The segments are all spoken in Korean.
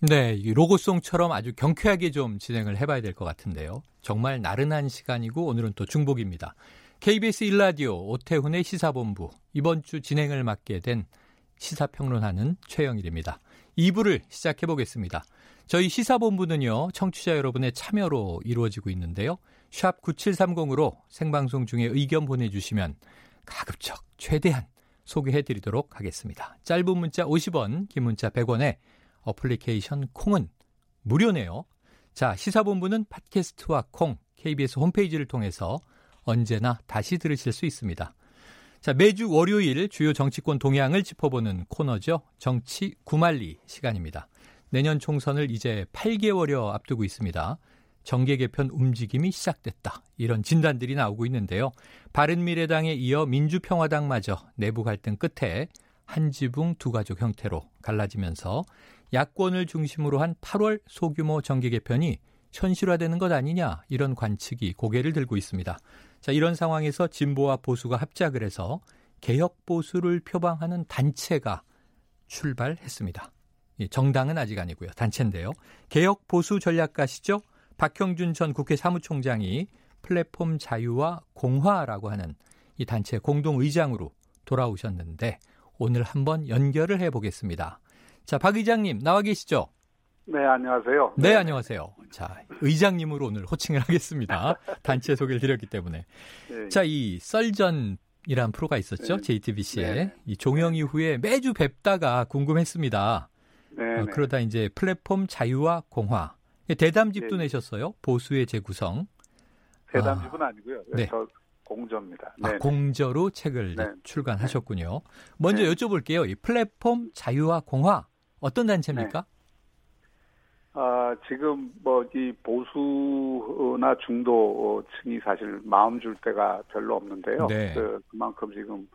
네, 이 로고송처럼 아주 경쾌하게 좀 진행을 해봐야 될 것 같은데요. 정말 나른한 시간이고 오늘은 또 중복입니다. KBS 1라디오 오태훈의 시사본부 이번 주 진행을 맡게 된 시사평론하는 최영일입니다. 2부를 시작해 보겠습니다. 저희 시사본부는요, 청취자 여러분의 참여로 이루어지고 있는데요. 샵 9730으로 생방송 중에 의견 보내주시면 가급적 최대한 소개해 드리도록 하겠습니다. 짧은 문자 50원, 긴 문자 100원에 어플리케이션 콩은 무료네요. 자, 시사본부는 팟캐스트와 콩, KBS 홈페이지를 통해서 언제나 다시 들으실 수 있습니다. 자, 매주 월요일 주요 정치권 동향을 짚어보는 코너죠. 정치 구말리 시간입니다. 내년 총선을 이제 8개월여 앞두고 있습니다. 정계 개편 움직임이 시작됐다. 이런 진단들이 나오고 있는데요. 바른미래당에 이어 민주평화당마저 내부 갈등 끝에 한 지붕 두 가족 형태로 갈라지면서 야권을 중심으로 한 8월 소규모 정계 개편이 현실화되는 것 아니냐 이런 관측이 고개를 들고 있습니다. 자, 이런 상황에서 진보와 보수가 합작을 해서 개혁 보수를 표방하는 단체가 출발했습니다. 정당은 아직 아니고요. 단체인데요. 개혁 보수 전략가시죠? 박형준 전 국회 사무총장이 플랫폼 자유와 공화라고 하는 이 단체 공동 의장으로 돌아오셨는데 오늘 한번 연결을 해 보겠습니다. 자, 박 의장님 나와 계시죠? 네, 안녕하세요. 네, 안녕하세요. 자, 의장님으로 오늘 호칭을 하겠습니다. 단체 소개를 드렸기 때문에. 네. 자, 이 썰전이란 프로가 있었죠. 네. JTBC에. 네. 이 종영 이후에 매주 뵙다가 궁금했습니다. 네, 어, 네. 그러다 이제 플랫폼 자유와 공화. 대담집도 네. 내셨어요. 보수의 재구성. 대담집은 아, 니고요 네. 저 공저입니다. 아, 네. 공저로 책을 네. 출간하셨군요. 먼저 네. 여쭤볼게요. 이 플랫폼 자유와 공화 어떤 단체입니까? 아, 지금 뭐 이 보수나 중도층이 사실 마음 줄 때가 별로 없는데요. 네. 그, 그만큼 지금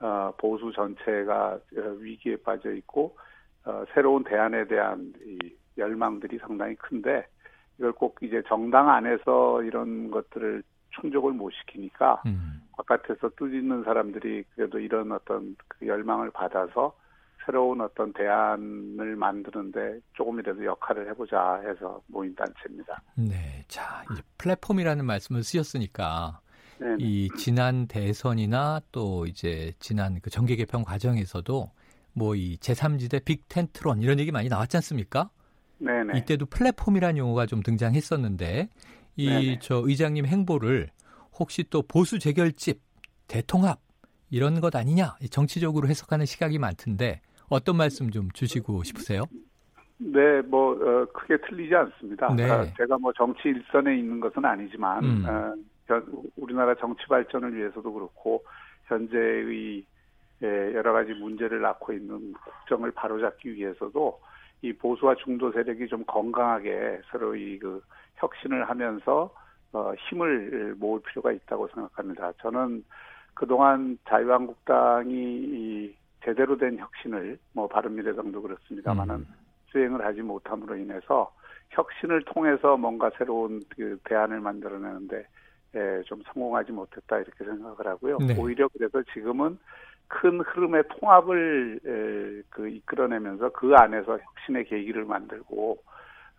어, 보수 전체가 어, 위기에 빠져 있고 어, 새로운 대안에 대한 이 열망들이 상당히 큰데 이걸 꼭 이제 정당 안에서 이런 것들을 충족을 못 시키니까 음. 바깥에서 뜻있는 사람들이 그래도 이런 어떤 그 열망을 받아서 새로운 어떤 대안을 만드는데 조금이라도 역할을 해보자 해서 모인 단체입니다. 네. 자, 이제 플랫폼이라는 말씀을 쓰셨으니까 네, 이 지난 대선이나 또 이제 지난 그 정계 개편 과정에서도 뭐 이 제3지대 빅텐트론 이런 얘기 많이 나왔지 않습니까? 네네. 이때도 플랫폼이라는 용어가 좀 등장했었는데 이 네네. 저 의장님 행보를 혹시 또 보수 재결집, 대통합 이런 것 아니냐 정치적으로 해석하는 시각이 많던데 어떤 말씀 좀 주시고 싶으세요? 네, 뭐 어, 크게 틀리지 않습니다. 네. 어, 제가 뭐 정치 일선에 있는 것은 아니지만 음. 어, 현- 우리나라 정치 발전을 위해서도 그렇고 현재의 예, 여러 가지 문제를 낳고 있는 국정을 바로잡기 위해서도 이 보수와 중도 세력이 좀 건강하게 서로 이그 혁신을 하면서 어, 힘을 모을 필요가 있다고 생각합니다. 저는 그동안 자유한국당이 이 제대로 된 혁신을 뭐 바른미래당도 그렇습니다만은 음. 수행을 하지 못함으로 인해서 혁신을 통해서 뭔가 새로운 그 대안을 만들어내는데 예, 좀 성공하지 못했다 이렇게 생각을 하고요. 네. 오히려 그래서 지금은 큰 흐름의 통합을 에, 그 이끌어내면서 그 안에서 혁신의 계기를 만들고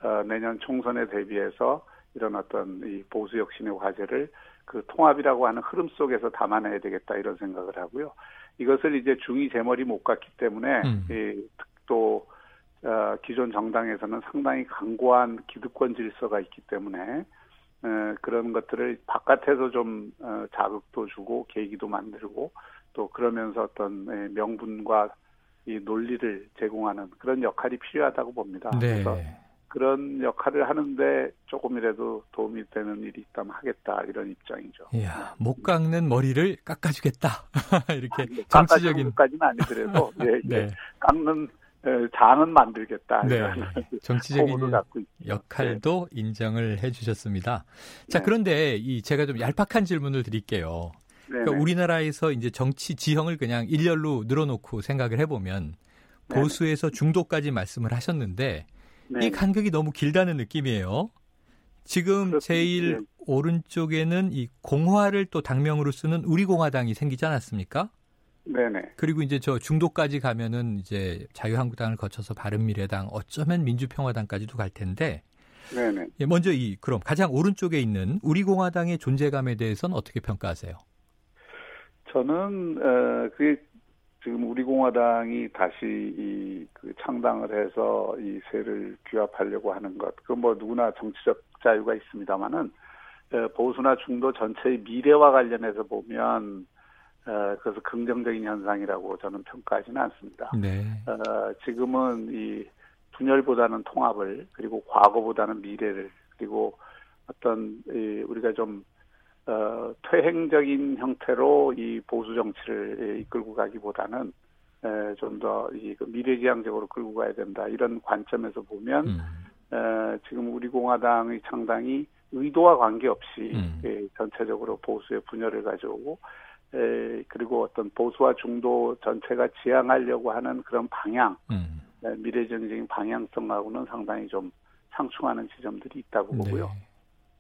어, 내년 총선에 대비해서 이런 어떤 이 보수 혁신의 과제를 그 통합이라고 하는 흐름 속에서 담아내야 되겠다 이런 생각을 하고요. 이것을 이제 중이 제머리 못 갔기 때문에 음. 이, 또 어, 기존 정당에서는 상당히 강고한 기득권 질서가 있기 때문에 어, 그런 것들을 바깥에서 좀 어, 자극도 주고 계기도 만들고 또 그러면서 어떤 예, 명분과 이 논리를 제공하는 그런 역할이 필요하다고 봅니다. 그래서 네. 그런 역할을 하는데 조금이라도 도움이 되는 일이 있다면 하겠다 이런 입장이죠. 이야, 못 깎는 머리를 깎아주겠다. 이렇게 정치적인 까지는 아니더라도 예, 예. 네. 깎는 장은 만들겠다. 네. 정치적인 역할도 네. 인정을 해주셨습니다. 자 네. 그런데 이 제가 좀 얄팍한 질문을 드릴게요. 그러니까 우리나라에서 이제 정치 지형을 그냥 일렬로 늘어놓고 생각을 해보면 보수에서 중도까지 말씀을 하셨는데 네 이 간극이 너무 길다는 느낌이에요. 지금. 제일 네. 오른쪽에는 이 공화를 또 당명으로 쓰는 우리공화당이 생기지 않았습니까? 네네. 그리고 이제 저 중도까지 가면은 이제 자유한국당을 거쳐서 바른미래당, 어쩌면 민주평화당까지도 갈 텐데. 네네. 예, 먼저 이 그럼 가장 오른쪽에 있는 우리공화당의 존재감에 대해서는 어떻게 평가하세요? 저는 어, 그 지금 우리 공화당이 다시 이 그 창당을 해서 이 세를 규합하려고 하는 것, 그 뭐 누구나 정치적 자유가 있습니다만은 어, 보수나 중도 전체의 미래와 관련해서 보면 어, 그래서 긍정적인 현상이라고 저는 평가하지는 않습니다. 네. 어, 지금은 이 분열보다는 통합을 그리고 과거보다는 미래를 그리고 어떤 이 우리가 좀 어, 퇴행적인 형태로 이 보수 정치를 이끌고 가기보다는 좀 더이 그 미래지향적으로 끌고 가야 된다 이런 관점에서 보면 음. 에, 지금 우리 공화당의 창당이 의도와 관계없이 음. 예, 전체적으로 보수의 분열을 가져오고 에, 그리고 어떤 보수와 중도 전체가 지향하려고 하는 그런 방향 음. 에, 미래정적인 방향성하고는 상당히 좀 상충하는 지점들이 있다고 네. 보고요.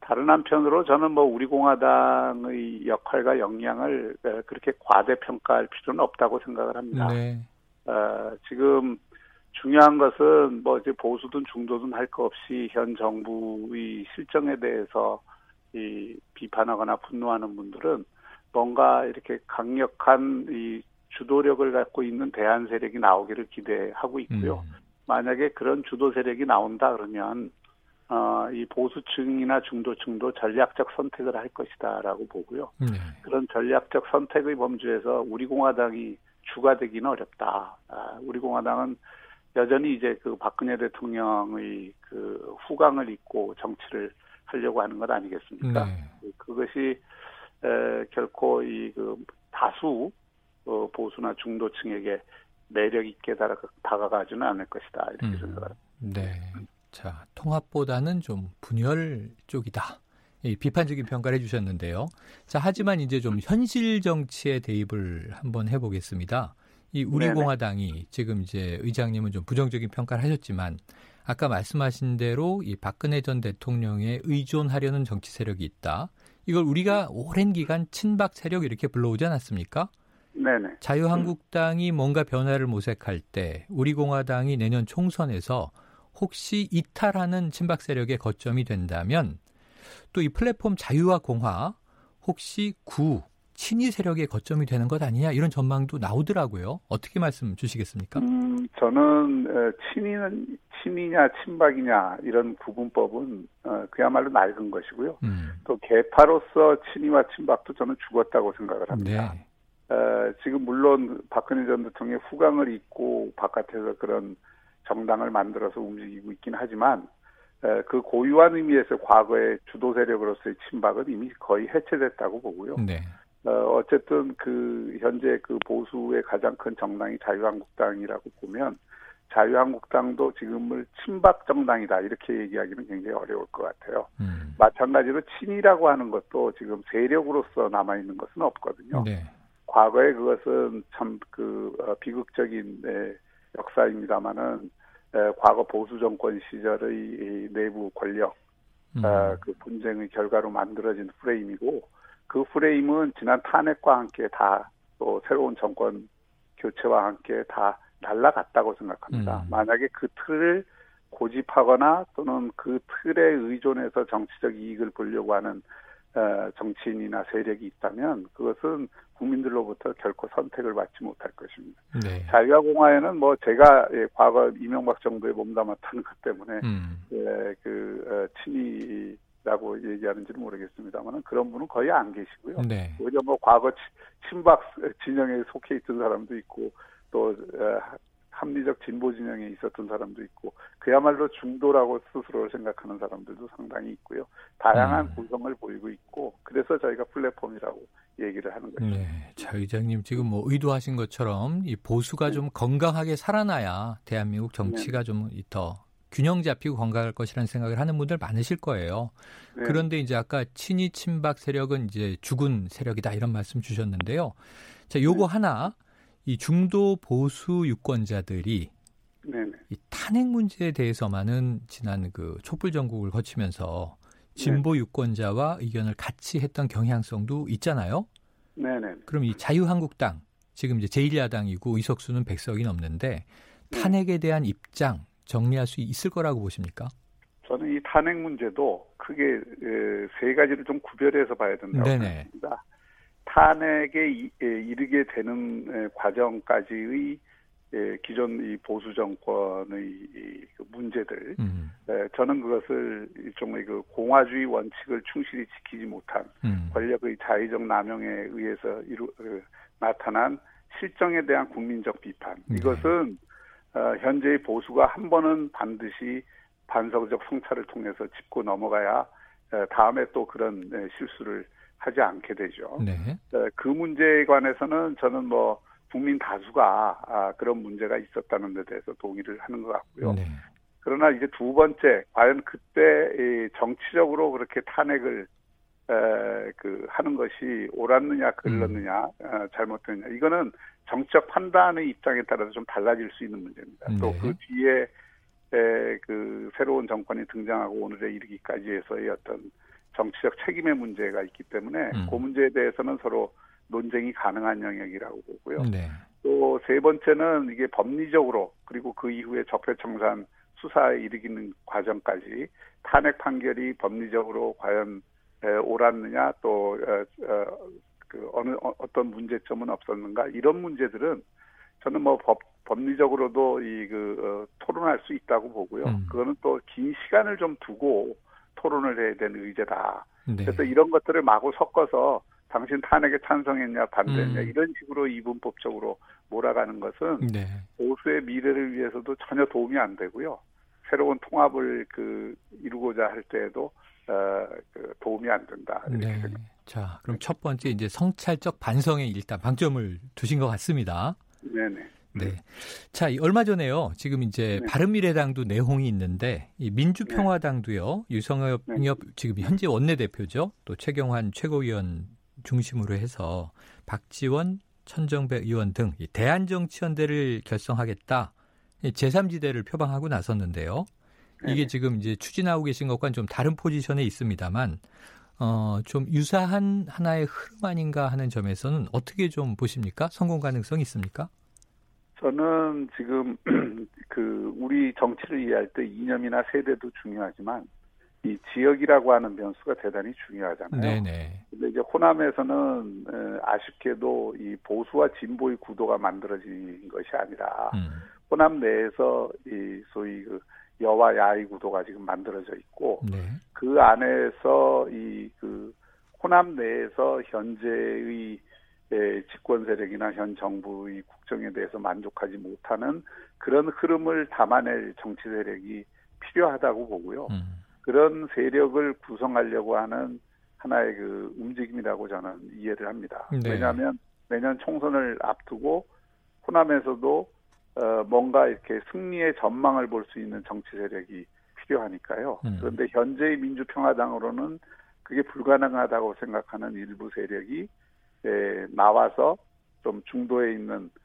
다른 한편으로 저는 뭐 우리 공화당의 역할과 영향을 그렇게 과대평가할 필요는 없다고 생각을 합니다. 네. 어, 지금 중요한 것은 뭐 이제 보수든 중도든 할거 없이 현 정부의 실정에 대해서 이 비판하거나 분노하는 분들은 뭔가 이렇게 강력한 이 주도력을 갖고 있는 대한 세력이 나오기를 기대하고 있고요. 음. 만약에 그런 주도 세력이 나온다 그러면 어, 이 보수층이나 중도층도 전략적 선택을 할 것이다라고 보고요. 네. 그런 전략적 선택의 범주에서 우리 공화당이 주가 되기는 어렵다. 아, 우리 공화당은 여전히 이제 그 박근혜 대통령의 그 후광을 잇고 정치를 하려고 하는 것 아니겠습니까? 네. 그것이 에, 결코 이 그 다수 어, 보수나 중도층에게 매력 있게 다가, 다가가지는 않을 것이다 이렇게 음, 생각합니다. 네. 자, 통합보다는 좀 분열 쪽이다. 이 비판적인 평가를 해주셨는데요. 자, 하지만 이제 좀 현실 정치에 대입을 한번 해보겠습니다. 이 우리공화당이 지금 이제 의장님은 좀 부정적인 평가를 하셨지만 아까 말씀하신 대로 이 박근혜 전 대통령에 의존하려는 정치 세력이 있다. 이걸 우리가 오랜 기간 친박 세력 이렇게 불러오지 않았습니까? 네네. 자유한국당이 뭔가 변화를 모색할 때 우리공화당이 내년 총선에서 혹시 이탈하는 친박 세력의 거점이 된다면 또 이 플랫폼 자유와 공화 혹시 구 친위 세력의 거점이 되는 것 아니냐 이런 전망도 나오더라고요. 어떻게 말씀 주시겠습니까? 음, 저는 친위는 친위냐 친박이냐 이런 구분법은 어, 그야말로 낡은 것이고요. 음. 또 개파로서 친위와 친박도 저는 죽었다고 생각을 합니다. 네. 어, 지금 물론 박근혜 전 대통령의 후광을 잇고 바깥에서 그런 정당을 만들어서 움직이고 있긴 하지만 그 고유한 의미에서 과거의 주도 세력으로서의 친박은 이미 거의 해체됐다고 보고요. 네. 어, 어쨌든 그 현재 그 보수의 가장 큰 정당이 자유한국당이라고 보면 자유한국당도 지금을 친박 정당이다 이렇게 얘기하기는 굉장히 어려울 것 같아요. 음. 마찬가지로 친이라고 하는 것도 지금 세력으로서 남아 있는 것은 없거든요. 네. 과거에 그것은 참그 어, 비극적인 네, 역사입니다마는 과거 보수 정권 시절의 내부 권력 음. 어, 그 분쟁의 결과로 만들어진 프레임이고 그 프레임은 지난 탄핵과 함께 다 또 새로운 정권 교체와 함께 다 날라갔다고 생각합니다. 음. 만약에 그 틀을 고집하거나 또는 그 틀에 의존해서 정치적 이익을 보려고 하는 어, 정치인이나 세력이 있다면 그것은 국민들로부터 결코 선택을 받지 못할 것입니다. 네. 자유와 공화에는 뭐 제가 예, 과거 이명박 정부에 몸담았다는 것 때문에 음. 예, 그 어, 친이 라고 얘기하는지는 모르겠습니다만 그런 분은 거의 안 계시고요. 네. 오히려 뭐 과거 친박 진영에 속해 있던 사람도 있고 또 어, 합리적 진보 진영에 있었던 사람도 있고 그야말로 중도라고 스스로를 생각하는 사람들도 상당히 있고요. 다양한 음. 구성을 보이고 있고 그래서 저희가 플랫폼이라고 얘기를 하는 거죠. 네. 자, 의장님 지금 뭐 의도하신 것처럼 이 보수가 네. 좀 건강하게 살아나야 대한민국 정치가 네. 좀더 균형 잡히고 건강할 것이라는 생각을 하는 분들 많으실 거예요. 네. 그런데 이제 아까 친이 친박 세력은 이제 죽은 세력이다 이런 말씀 주셨는데요. 자, 요거 네. 하나 이 중도 보수 유권자들이 네네. 이 탄핵 문제에 대해서만은 지난 그 촛불 전국을 거치면서 진보 네. 유권자와 의견을 같이 했던 경향성도 있잖아요. 네네. 그럼 이 자유한국당 지금 이제 제1야당이고 의석수는 100석이 넘는데 탄핵에 대한 입장 정리할 수 있을 거라고 보십니까? 저는 이 탄핵 문제도 크게 세 가지를 좀 구별해서 봐야 된다고 생각합니다. 탄핵에 이르게 되는 과정까지의 기존 이 보수 정권의 그 문제들, 음. 저는 그것을 일종의 그 공화주의 원칙을 충실히 지키지 못한 음. 권력의 자의적 남용에 의해서 이루, 그, 나타난 실정에 대한 국민적 비판. 네. 이것은 어, 현재의 보수가 한 번은 반드시 반성적 성찰을 통해서 짚고 넘어가야 어, 다음에 또 그런 네, 실수를 하지 않게 되죠. 네. 어, 그 문제에 관해서는 저는 뭐 국민 다수가 아, 그런 문제가 있었다는 데 대해서 동의를 하는 것 같고요. 네. 그러나 이제 두 번째, 과연 그때 정치적으로 그렇게 탄핵을 에, 그 하는 것이 옳았느냐, 글렀느냐, 음. 어, 잘못됐느냐, 이거는 정책 판단의 입장에 따라서 좀 달라질 수 있는 문제입니다. 네. 또그 뒤에 에, 그 새로운 정권이 등장하고 오늘에 이르기까지 해서의 어떤 정치적 책임의 문제가 있기 때문에 음. 그 문제에 대해서는 서로 논쟁이 가능한 영역이라고 보고요. 네. 또세 번째는 이게 법리적으로 그리고 그 이후에 적폐청산 수사에 이르기는 과정까지 탄핵 판결이 법리적으로 과연 에, 옳았느냐 또 어, 어, 그 어느 어, 어떤 문제점은 없었는가 이런 문제들은 저는 뭐 법, 법리적으로도 이그 어, 토론할 수 있다고 보고요. 음. 그거는 또 긴 시간을 좀 두고 토론을 해야 되는 의제다. 네. 그래서 이런 것들을 마구 섞어서 당신 탄핵에 찬성했냐 반대했냐 음. 이런 식으로 이분법적으로 몰아가는 것은 네. 보수의 미래를 위해서도 전혀 도움이 안 되고요. 새로운 통합을 그 이루고자 할 때에도 어, 그 도움이 안 된다. 네. 자, 그럼 첫 번째 이제 성찰적 반성에 일단 방점을 두신 것 같습니다. 네네. 네. 자, 얼마 전에요. 지금 이제 네. 바른미래당도 내홍이 있는데 이 민주평화당도요. 유성엽 네. 지금 현재 원내대표죠. 또 최경환 최고위원 중심으로 해서 박지원, 천정배 의원 등 대한정치연대를 결성하겠다. 제3지대를 표방하고 나섰는데요. 이게 지금 이제 추진하고 계신 것과는 좀 다른 포지션에 있습니다만 어, 좀 유사한 하나의 흐름 아닌가 하는 점에서는 어떻게 좀 보십니까? 성공 가능성이 있습니까? 저는 지금 그 우리 정치를 이해할 때 이념이나 세대도 중요하지만 이 지역이라고 하는 변수가 대단히 중요하잖아요. 네네. 근데 이제 호남에서는 아쉽게도 이 보수와 진보의 구도가 만들어진 것이 아니라 음. 호남 내에서 이 소위 그 여와 야의 구도가 지금 만들어져 있고 네. 그 안에서 이 그 호남 내에서 현재의 집권 세력이나 현 정부의 국정에 대해서 만족하지 못하는 그런 흐름을 담아낼 정치 세력이 필요하다고 보고요. 음. 그런 세력을 구성하려고 하는 하나의 그 움직임이라고 저는 이해를 합니다. 네. 왜냐하면 내년 총선을 앞두고 호남에서도 어, 뭔가 이렇게 승리의 전망을 볼 수 있는 정치 세력이 필요하니까요. 음. 그런데 현재의 민주평화당으로는 그게 불가능하다고 생각하는 일부 세력이 에, 나와서 좀 중도에 있는 에,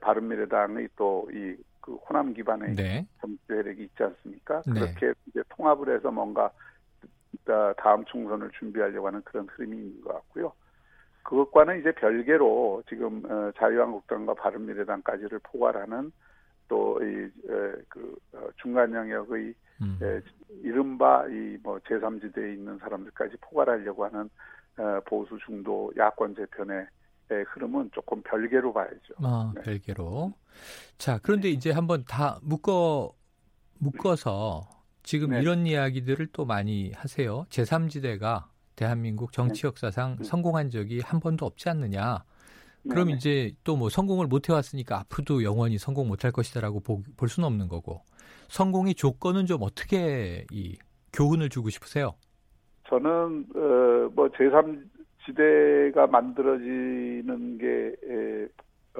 바른미래당의 또이 그 호남 기반의 네. 정치 세력이 있지 않습니까? 네. 그렇게 이제 통합을 해서 뭔가 다음 총선을 준비하려고 하는 그런 흐름이 있는 것 같고요. 그것과는 이제 별개로 지금 어, 자유한국당과 바른미래당까지를 포괄하는 또이그 어, 중간 영역의 음. 이른바 이 뭐 제3지대에 있는 사람들까지 포괄하려고 하는 어, 보수 중도 야권 재편의 흐름은 조금 별개로 봐야죠. 아, 네. 별개로. 자, 그런데 네. 이제 한번 다 묶어 묶어서 지금 네. 이런 이야기들을 또 많이 하세요. 제3지대가 대한민국 정치 네. 역사상 네. 성공한 적이 한 번도 없지 않느냐. 그럼. 이제 또 뭐 성공을 못 해왔으니까 앞으로도 영원히 성공 못할 것이다라고 보, 볼 수는 없는 거고 성공의 조건은 좀 어떻게 이 교훈을 주고 싶으세요? 저는 어 뭐 제3 지대가 만들어지는 게 에,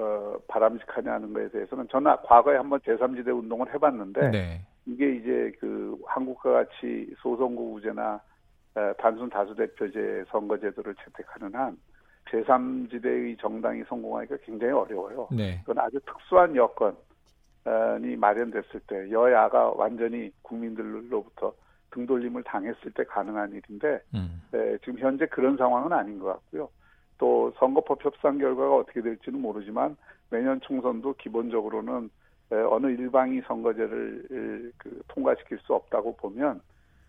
어, 바람직하냐는 거에 대해서는 저는 과거에 한번 제3지대 운동을 해봤는데 네. 이게 이제 그 한국과 같이 소선거구제나 어, 단순 다수대표제 선거제도를 채택하는 한 제3지대의 정당이 성공하기가 굉장히 어려워요. 네. 그건 아주 특수한 여건이 마련됐을 때 여야가 완전히 국민들로부터 등돌림을 당했을 때 가능한 일인데 음. 에, 지금 현재 그런 상황은 아닌 것 같고요. 또 선거법 협상 결과가 어떻게 될지는 모르지만 매년 총선도 기본적으로는 에, 어느 일방이 선거제를 에, 그, 통과시킬 수 없다고 보면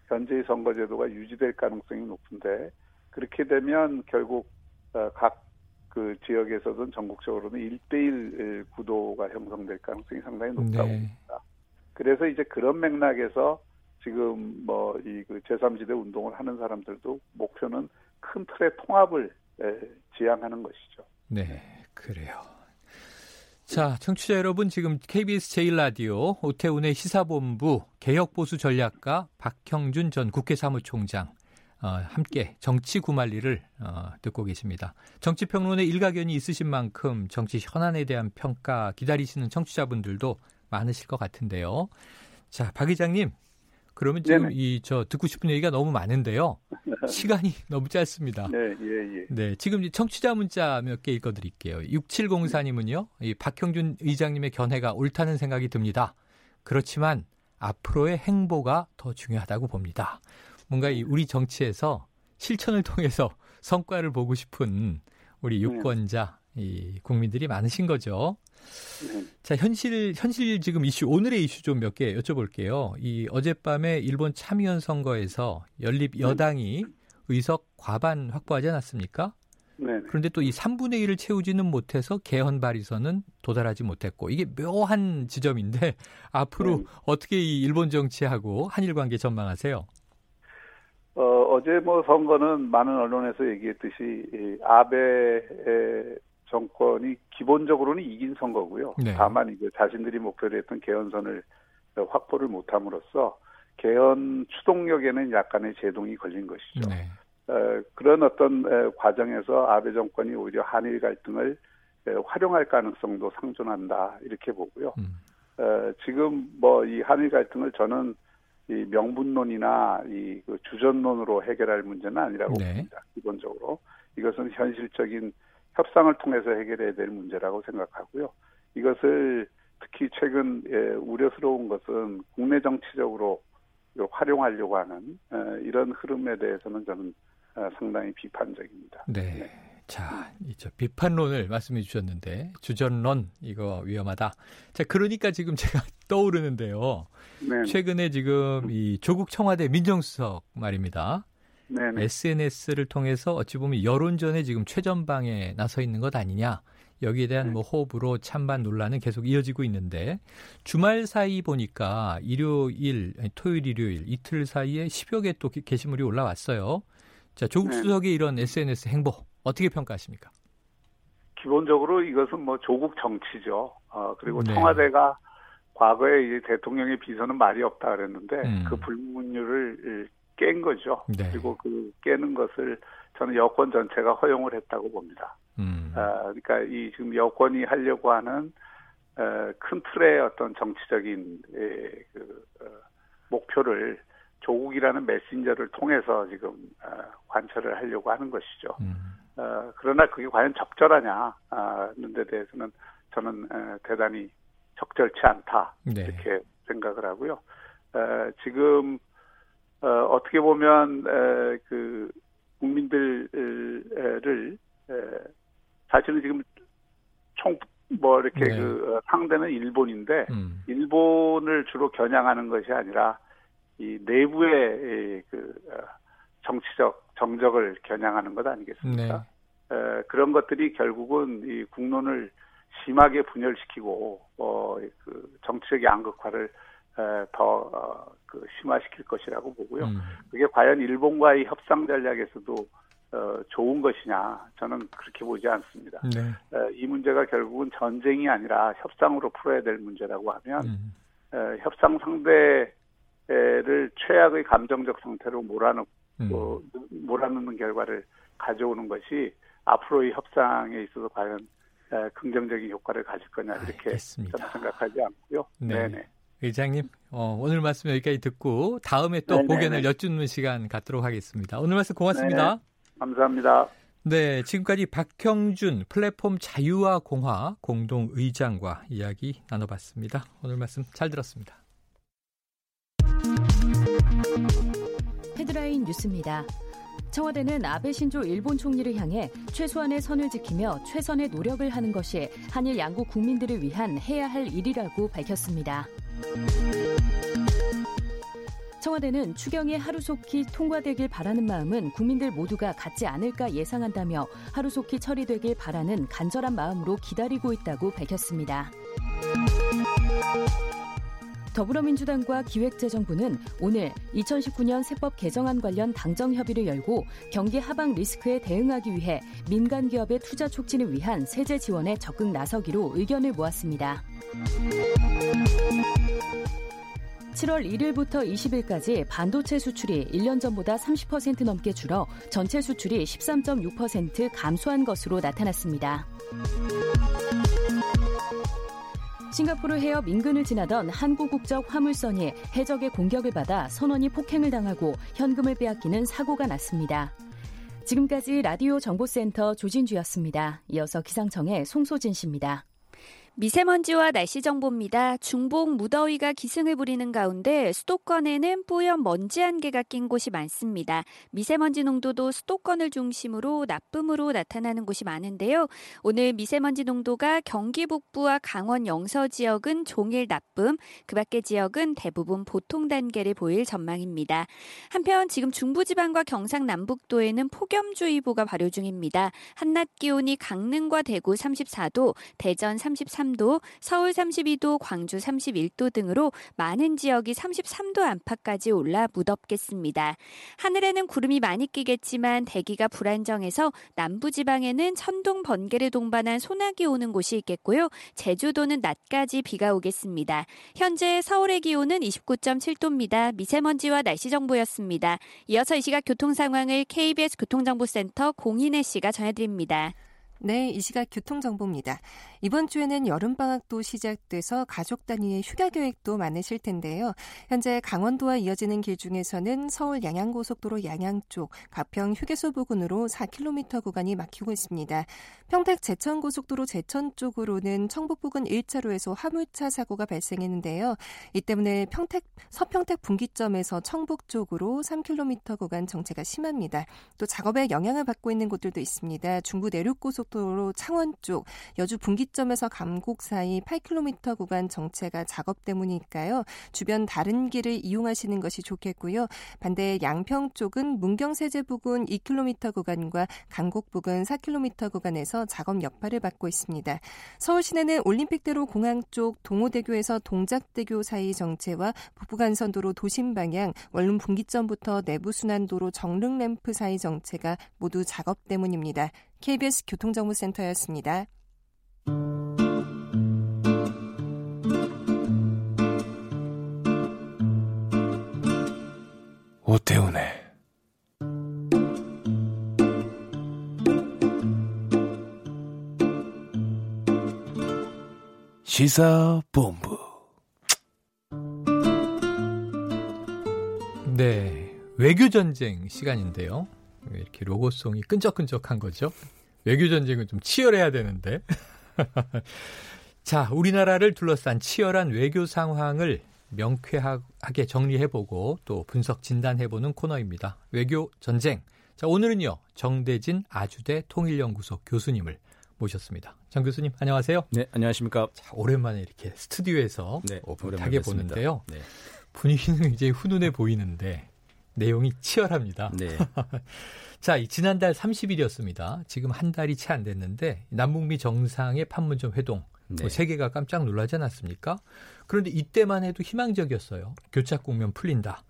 현재의 선거제도가 유지될 가능성이 높은데 그렇게 되면 결국 어, 각그 지역에서든 전국적으로는 1대1 구도가 형성될 가능성이 상당히 높다고 네. 봅니다. 그래서 이제 그런 맥락에서 지금 뭐 이 그 제3지대 운동을 하는 사람들도 목표는 큰 틀의 통합을 에, 지향하는 것이죠. 네, 그래요. 자, 청취자 여러분, 지금 KBS 제1라디오 오태훈의 시사본부 개혁보수 전략가 박형준 전 국회 사무총장 어, 함께 정치 구말리를 어, 듣고 계십니다. 정치 평론에 일가견이 있으신 만큼 정치 현안에 대한 평가 기다리시는 청취자분들도 많으실 것 같은데요. 자, 박 의장님, 그러면 지금. 이 저 듣고 싶은 얘기가 너무 많은데요. 시간이 너무 짧습니다. 네, 예, 예. 네, 지금 이제 청취자 문자 몇 개 읽어드릴게요. 6704님은요, 이 박형준 의장님의 견해가 옳다는 생각이 듭니다. 그렇지만 앞으로의 행보가 더 중요하다고 봅니다. 뭔가 이 우리 정치에서 실천을 통해서 성과를 보고 싶은 우리 유권자, 이 국민들이 많으신 거죠. 네. 자, 현실, 현실 지금 이슈, 오늘의 이슈 좀 몇 개 여쭤볼게요. 이 어젯밤에 일본 참의원 선거에서 연립 여당이 의석 과반 확보하지 않았습니까? 네, 네. 그런데 또 이 3분의 1을 채우지는 못해서 개헌 발의서는 도달하지 못했고 이게 묘한 지점인데 앞으로 네. 어떻게 이 일본 정치하고 한일 관계 전망하세요? 어, 어제 뭐 선거는 많은 언론에서 얘기했듯이 이 아베 정권이 기본적으로는 이긴 선거고요. 네. 다만 이제 자신들이 목표로 했던 개헌선을 확보를 못함으로써 개헌 추동력에는 약간의 제동이 걸린 것이죠. 네. 어, 그런 어떤 에, 과정에서 아베 정권이 오히려 한일 갈등을 에, 활용할 가능성도 상존한다 이렇게 보고요. 음. 어, 지금 뭐 이 한일 갈등을 저는 이 명분론이나 이그 주전론으로 해결할 문제는 아니라고 네. 봅니다. 기본적으로 이것은 현실적인 협상을 통해서 해결해야 될 문제라고 생각하고요. 이것을 특히 최근 예, 우려스러운 것은 국내 정치적으로 활용하려고 하는 어, 이런 흐름에 대해서는 저는 어, 상당히 비판적입니다. 네. 자, 이저 비판론을 말씀해 주셨는데 주전론 이거 위험하다. 자, 그러니까 지금 제가 떠오르는데요. 네, 최근에 지금 이 조국 청와대 민정수석 말입니다. 네, 네. SNS를 통해서 어찌 보면 여론전에 지금 최전방에 나서 있는 것 아니냐. 여기에 대한 뭐 호흡으로 찬반 논란은 계속 이어지고 있는데 주말 사이 보니까 일요일, 토요일, 일요일 이틀 사이에 10여 개 또 게시물이 올라왔어요. 자, 조국 네. 수석의 이런 SNS 행보 어떻게 평가하십니까? 기본적으로 이것은 뭐 조국 정치죠. 어, 그리고 네. 청와대가 과거에 이제 대통령의 비서는 말이 없다 그랬는데 네. 음. 그 불문율을 깬 거죠. 네. 그리고 그 깨는 것을 저는 여권 전체가 허용을 했다고 봅니다. 음. 아, 그러니까 이 지금 여권이 하려고 하는 어, 큰 틀의 어떤 정치적인 에, 그, 어, 목표를 조국이라는 메신저를 통해서 지금 어, 관철을 하려고 하는 것이죠. 음. 어, 그러나 그게 과연 적절하냐는 데 대해서는 저는 어, 대단히 적절치 않다 네. 이렇게 생각을 하고요. 어, 지금 어, 어떻게 보면 에, 그 국민들을 에, 사실은 지금 총 뭐 이렇게 네. 그 어, 상대는 일본인데 음. 일본을 주로 겨냥하는 것이 아니라 이 내부의 이, 그 어, 정치적 정적을 겨냥하는 것 아니겠습니까? 네. 에, 그런 것들이 결국은 이 국론을 심하게 분열시키고 어, 그 정치적 양극화를 에, 더 어, 그 심화시킬 것이라고 보고요. 음. 그게 과연 일본과의 협상 전략에서도 어, 좋은 것이냐 저는 그렇게 보지 않습니다. 네. 어, 이 문제가 결국은 전쟁이 아니라 협상으로 풀어야 될 문제라고 하면 음. 어, 협상 상대를 최악의 감정적 상태로 몰아넣고 음. 어, 몰아넣는 결과를 가져오는 것이 앞으로의 협상에 있어서 과연 에, 긍정적인 효과를 가질 거냐 이렇게 알겠습니다. 저는 생각하지 않고요. 네. 네. 의장님, 어, 오늘 말씀 여기까지 듣고 다음에 또 네네네. 고견을 여쭙는 시간 갖도록 하겠습니다. 오늘 말씀 고맙습니다. 감사합니다. 네, 지금까지 박형준 플랫폼 자유와 공화 공동 의장과 이야기 나눠봤습니다. 오늘 말씀 잘 들었습니다. 헤드라인 뉴스입니다. 청와대는 아베 신조 일본 총리를 향해 최소한의 선을 지키며 최선의 노력을 하는 것이 한일 양국 국민들을 위한 해야 할 일이라고 밝혔습니다. 청와대는 추경이 하루속히 통과되길 바라는 마음은 국민들 모두가 갖지 않을까 예상한다며 하루속히 처리되길 바라는 간절한 마음으로 기다리고 있다고 밝혔습니다. 더불어민주당과 기획재정부는 오늘 2019년 세법 개정안 관련 당정 협의를 열고 경기 하방 리스크에 대응하기 위해 민간 기업의 투자 촉진을 위한 세제 지원에 적극 나서기로 의견을 모았습니다. 7월 1일부터 20일까지 반도체 수출이 1년 전보다 30% 넘게 줄어 전체 수출이 13.6% 감소한 것으로 나타났습니다. 싱가포르 해협 인근을 지나던 한국 국적 화물선이 해적의 공격을 받아 선원이 폭행을 당하고 현금을 빼앗기는 사고가 났습니다. 지금까지 라디오 정보센터 조진주였습니다. 이어서 기상청의 송소진 씨입니다. 미세먼지와 날씨 정보입니다. 중복 무더위가 기승을 부리는 가운데 수도권에는 뿌연 먼지 안개가 낀 곳이 많습니다. 미세먼지 농도도 수도권을 중심으로 나쁨으로 나타나는 곳이 많은데요. 오늘 미세먼지 농도가 경기 북부와 강원 영서 지역은 종일 나쁨, 그 밖의 지역은 대부분 보통 단계를 보일 전망입니다. 한편 지금 중부지방과 경상남북도에는 폭염주의보가 발효 중입니다. 한낮 기온이 강릉과 대구 34도, 대전 33도, 서울 32도, 광주 31도 등으로 많은 지역이 33도 안팎까지 올라 무덥겠습니다. 하늘에는 구름이 많이 끼겠지만 대기가 불안정해서 남부 지방에는 천둥 번개를 동반한 소나기 오는 곳이 있겠고요. 제주도는 낮까지 비가 오겠습니다. 현재 서울의 기온은 29.7도입니다. 미세먼지와 날씨 정보였습니다. 이어서 이 시각 교통 상황을 KBS 교통정보센터 공인혜 씨가 전해드립니다. 네, 이 시각 교통정보입니다. 이번 주에는 여름방학도 시작돼서 가족 단위의 휴가 계획도 많으실 텐데요. 현재 강원도와 이어지는 길 중에서는 서울 양양고속도로 양양 쪽 가평 휴게소 부근으로 4km 구간이 막히고 있습니다. 평택 제천고속도로 제천 쪽으로는 청북 부근 1차로에서 화물차 사고가 발생했는데요. 이 때문에 평택 서평택 분기점에서 청북 쪽으로 3km 구간 정체가 심합니다. 또 작업에 영향을 받고 있는 곳들도 있습니다. 중부 내륙고속 도로 창원 쪽 여주 분기점에서 감곡 사이 8km 구간 정체가 작업 때문이니까요. 주변 다른 길을 이용하시는 것이 좋겠고요. 반대 양평 쪽은 문경세제 부근 2km 구간과 강곡 부근 4km 구간에서 작업 여파를 받고 있습니다. 서울 시내는 올림픽대로 공항 쪽 동호대교에서 동작대교 사이 정체와 북부간선도로 도심 방향 원룸 분기점부터 내부순환도로 정릉 램프 사이 정체가 모두 작업 때문입니다. KBS 교통정보센터였습니다. 오태훈의 시사본부 네, 외교 전쟁 시간인데요. 왜 이렇게 로고송이 끈적끈적한 거죠? 외교 전쟁은 좀 치열해야 되는데. 자, 우리나라를 둘러싼 치열한 외교 상황을 명쾌하게 정리해보고 또 분석 진단해보는 코너입니다. 외교 전쟁. 자, 오늘은요, 정대진 아주대 통일연구소 교수님을 모셨습니다. 정 교수님, 안녕하세요. 네, 안녕하십니까. 자, 오랜만에 이렇게 스튜디오에서 네, 오랜만에 보는데요. 네. 분위기는 굉장히 훈훈해 보이는데 내용이 치열합니다. 네. 자, 이 지난달 30일이었습니다. 지금 한 달이 채 안 됐는데 남북미 정상의 판문점 회동 네. 뭐 세계가 깜짝 놀라지 않았습니까? 그런데 이때만 해도 희망적이었어요. 교착 국면 풀린다.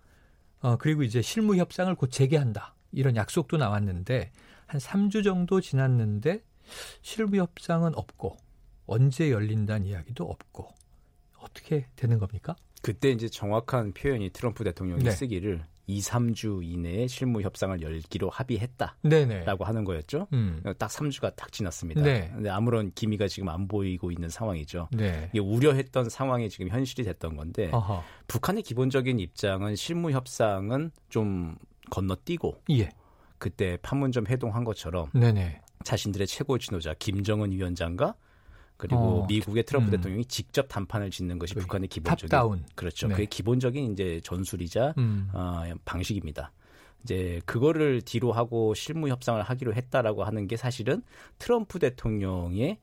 어, 그리고 이제 실무 협상을 곧 재개한다. 이런 약속도 나왔는데 한 3주 정도 지났는데 실무 협상은 없고 언제 열린다는 이야기도 없고 어떻게 되는 겁니까? 그때 이제 정확한 표현이 트럼프 대통령이 네. 쓰기를 2, 3주 이내에 실무 협상을 열기로 합의했다라고 네네. 하는 거였죠. 음. 딱 3주가 딱 지났습니다. 네. 근데 아무런 기미가 지금 안 보이고 있는 상황이죠. 네. 이게 우려했던 상황이 지금 현실이 됐던 건데 어허. 북한의 기본적인 입장은 실무 협상은 좀 건너뛰고 예. 그때 판문점 회동한 것처럼 네네. 자신들의 최고 지도자 김정은 위원장과 그리고 어, 미국의 트럼프 음. 대통령이 직접 담판을 짓는 것이 북한의 기본적인 탑다운. 그렇죠. 네. 그게 기본적인 이제 전술이자 음. 어, 방식입니다. 이제 그거를 뒤로 하고 실무 협상을 하기로 했다라고 하는 게 사실은 트럼프 대통령의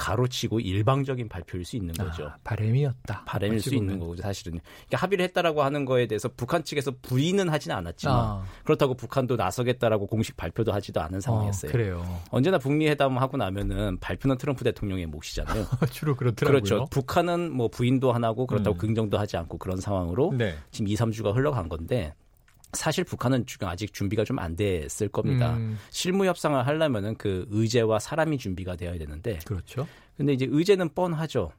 가로치고 일방적인 발표일 수 있는 거죠. 아, 바램이었다. 어찌 수 있는. 거고 사실은 그러니까 합의를 했다라고 하는 거에 대해서 북한 측에서 부인은 하지는 않았지만 아, 그렇다고 북한도 나서겠다라고 공식 발표도 하지도 않은 상황이었어요. 어, 그래요. 언제나 북미 회담 하고 나면은 발표는 트럼프 대통령의 몫이잖아요. 주로 그렇더라고요. 그렇죠. 북한은 뭐 부인도 안 하고 그렇다고 음. 긍정도 하지 않고 그런 상황으로 네. 지금 2, 3주가 흘러간 건데 사실 북한은 지금 아직 준비가 좀 안 됐을 겁니다. 음, 실무 협상을 하려면은 그 의제와 사람이 준비가 되어야 되는데 그렇죠. 근데 이제 의제는 뻔하죠.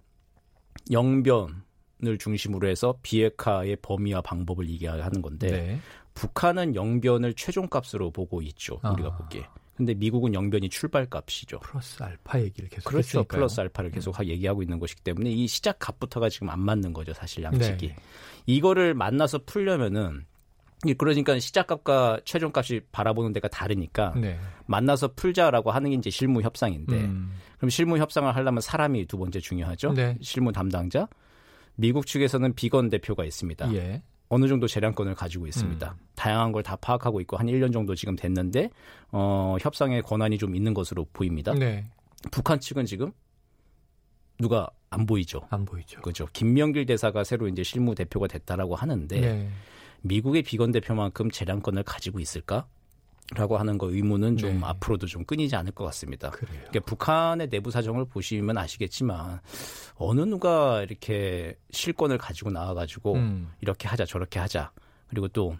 영변을 중심으로 해서 비핵화의 범위와 방법을 얘기하는 건데 네. 북한은 영변을 최종값으로 보고 있죠. 우리가 아. 보기에. 근데 미국은 영변이 출발값이죠. 플러스 알파 얘기를 계속 그렇죠. 했으니까요. 음. 플러스 알파를 계속 하- 얘기하고 있는 것이기 때문에 이 시작 값부터가 지금 안 맞는 거죠. 사실 양측이. 네. 이거를 만나서 풀려면은 이 그러니까 시작값과 최종값이 바라보는 데가 다르니까 네. 만나서 풀자라고 하는 게 이제 실무 협상인데 음, 그럼 실무 협상을 하려면 사람이 두 번째 중요하죠. 네. 실무 담당자. 미국 측에서는 비건 대표가 있습니다. 예. 어느 정도 재량권을 가지고 있습니다. 음. 다양한 걸 다 파악하고 있고 한 1년 정도 지금 됐는데 어, 협상의 권한이 좀 있는 것으로 보입니다. 네. 북한 측은 지금 누가 안 보이죠. 안 보이죠. 그죠. 김명길 대사가 새로 이제 실무 대표가 됐다라고 하는데 네. 미국의 비건 대표만큼 재량권을 가지고 있을까? 라고 하는 거 의문은 좀 네. 앞으로도 좀 끊이지 않을 것 같습니다. 그래요. 그러니까 북한의 내부 사정을 보시면 아시겠지만 어느 누가 이렇게 실권을 가지고 나와가지고 음, 이렇게 하자 저렇게 하자 그리고 또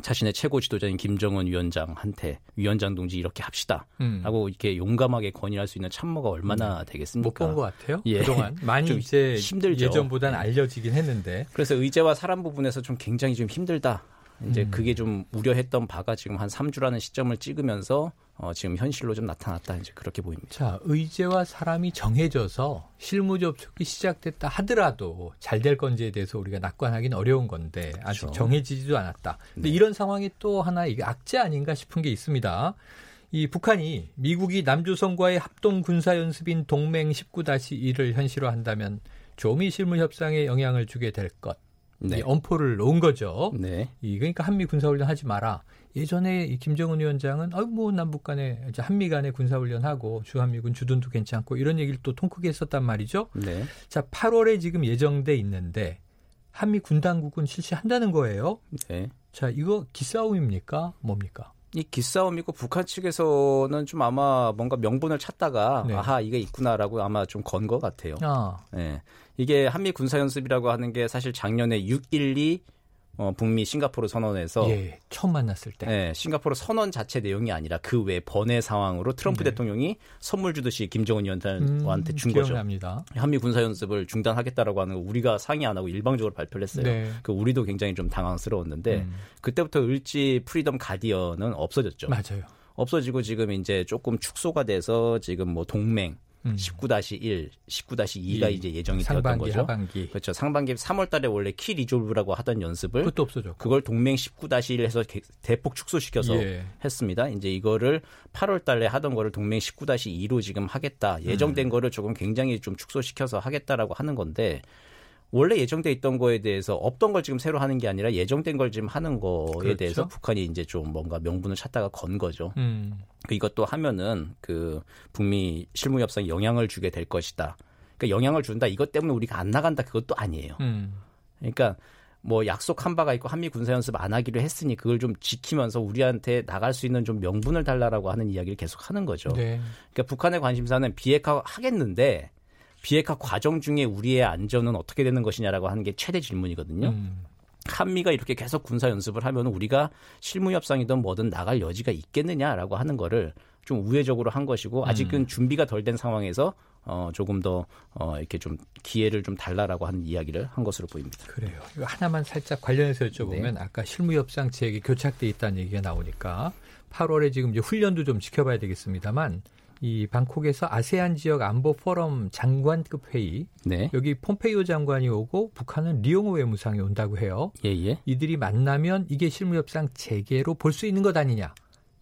자신의 최고 지도자인 김정은 위원장한테 위원장 동지 이렇게 합시다 음. 라고 이렇게 용감하게 건의할 수 있는 참모가 얼마나 되겠습니까? 못 본 것 같아요. 예. 그동안 많이 좀 이제 힘들죠. 예전보다는 네. 알려지긴 했는데 그래서 의제와 사람 부분에서 좀 굉장히 좀 힘들다. 이제 음. 그게 좀 우려했던 바가 지금 한 3주라는 시점을 찍으면서 어, 지금 현실로 좀 나타났다. 이제 그렇게 보입니다. 자 의제와 사람이 정해져서 실무 접촉이 시작됐다 하더라도 잘 될 건지에 대해서 우리가 낙관하기는 어려운 건데 아직 그렇죠. 정해지지도 않았다. 근데 네. 이런 상황이 또 하나 이게 악재 아닌가 싶은 게 있습니다. 이 북한이 미국이 남조선과의 합동 군사 연습인 동맹 19-1을 현실화한다면 조미 실무 협상에 영향을 주게 될 것. 네. 이 엄포를 놓은 거죠. 네. 이 그러니까 한미 군사훈련 하지 마라. 예전에 이 김정은 위원장은 아유 뭐 남북 간에 이제 한미 간에 군사 훈련 하고 주한미군 주둔도 괜찮고 이런 얘기를 또 통크게 했었단 말이죠. 네. 자, 8월에 지금 예정돼 있는데 한미 군 당국은 실시한다는 거예요. 네. 자, 이거 기싸움입니까? 뭡니까? 이 기싸움이고 북한 측에서는 좀 아마 뭔가 명분을 찾다가 네. 아하 이게 있구나라고 아마 좀 건 것 같아요. 아, 네. 이게 한미 군사 연습이라고 하는 게 사실 작년에 6.12 어, 북미 싱가포르 선언에서 예, 처음 만났을 때. 네, 싱가포르 선언 자체 내용이 아니라 그 외 번외 상황으로 트럼프 네. 대통령이 선물 주듯이 김정은 위원장한테 음, 준 거죠. 기억납니다. 한미 군사 연습을 중단하겠다라고 하는 거 우리가 상의 안 하고 일방적으로 발표를 했어요. 네. 그 우리도 굉장히 좀 당황스러웠는데 음, 그때부터 을지 프리덤 가디언은 없어졌죠. 맞아요. 없어지고 지금 이제 조금 축소가 돼서 지금 뭐 동맹 음. 19-1, 19-2가 이 이제 예정이 되었던 상반기, 거죠. 하반기. 그렇죠. 상반기 3월 달에 원래 키 리졸브라고 하던 연습을 그것도 없어졌고. 그걸 동맹 19-1 해서 개- 대폭 축소시켜서 예. 했습니다. 이제 이거를 8월 달에 하던 거를 동맹 19-2로 지금 하겠다. 음. 예정된 거를 조금 굉장히 좀 축소시켜서 하겠다라고 하는 건데 원래 예정돼 있던 거에 대해서 없던 걸 지금 새로 하는 게 아니라 예정된 걸 지금 하는 거에 그렇죠. 대해서 북한이 이제 좀 뭔가 명분을 찾다가 건 거죠. 음. 그 이것도 하면은 그 북미 실무 협상에 영향을 주게 될 것이다. 그러니까 영향을 준다. 이것 때문에 우리가 안 나간다. 그것도 아니에요. 음. 그러니까 뭐 약속한 바가 있고 한미 군사 연습 안 하기로 했으니 그걸 좀 지키면서 우리한테 나갈 수 있는 좀 명분을 달라라고 하는 이야기를 계속 하는 거죠. 네. 그러니까 북한의 관심사는 비핵화 하겠는데 비핵화 과정 중에 우리의 안전은 어떻게 되는 것이냐라고 하는 게 최대 질문이거든요. 음. 한미가 이렇게 계속 군사 연습을 하면 우리가 실무 협상이든 뭐든 나갈 여지가 있겠느냐라고 하는 거를 좀 우회적으로 한 것이고 아직은 음. 준비가 덜 된 상황에서 어 조금 더 어 이렇게 좀 기회를 좀 달라라고 하는 이야기를 한 것으로 보입니다. 그래요. 이거 하나만 살짝 관련해서 여쭤보면 네. 아까 실무 협상 체액이 교착돼 있다는 얘기가 나오니까 8월에 지금 이제 훈련도 좀 지켜봐야 되겠습니다만 이 방콕에서 아세안 지역 안보 포럼 장관급 회의 네. 여기 폼페이오 장관이 오고 북한은 리용호 외무상이 온다고 해요. 예, 예. 이들이 만나면 이게 실무 협상 재개로 볼 수 있는 것 아니냐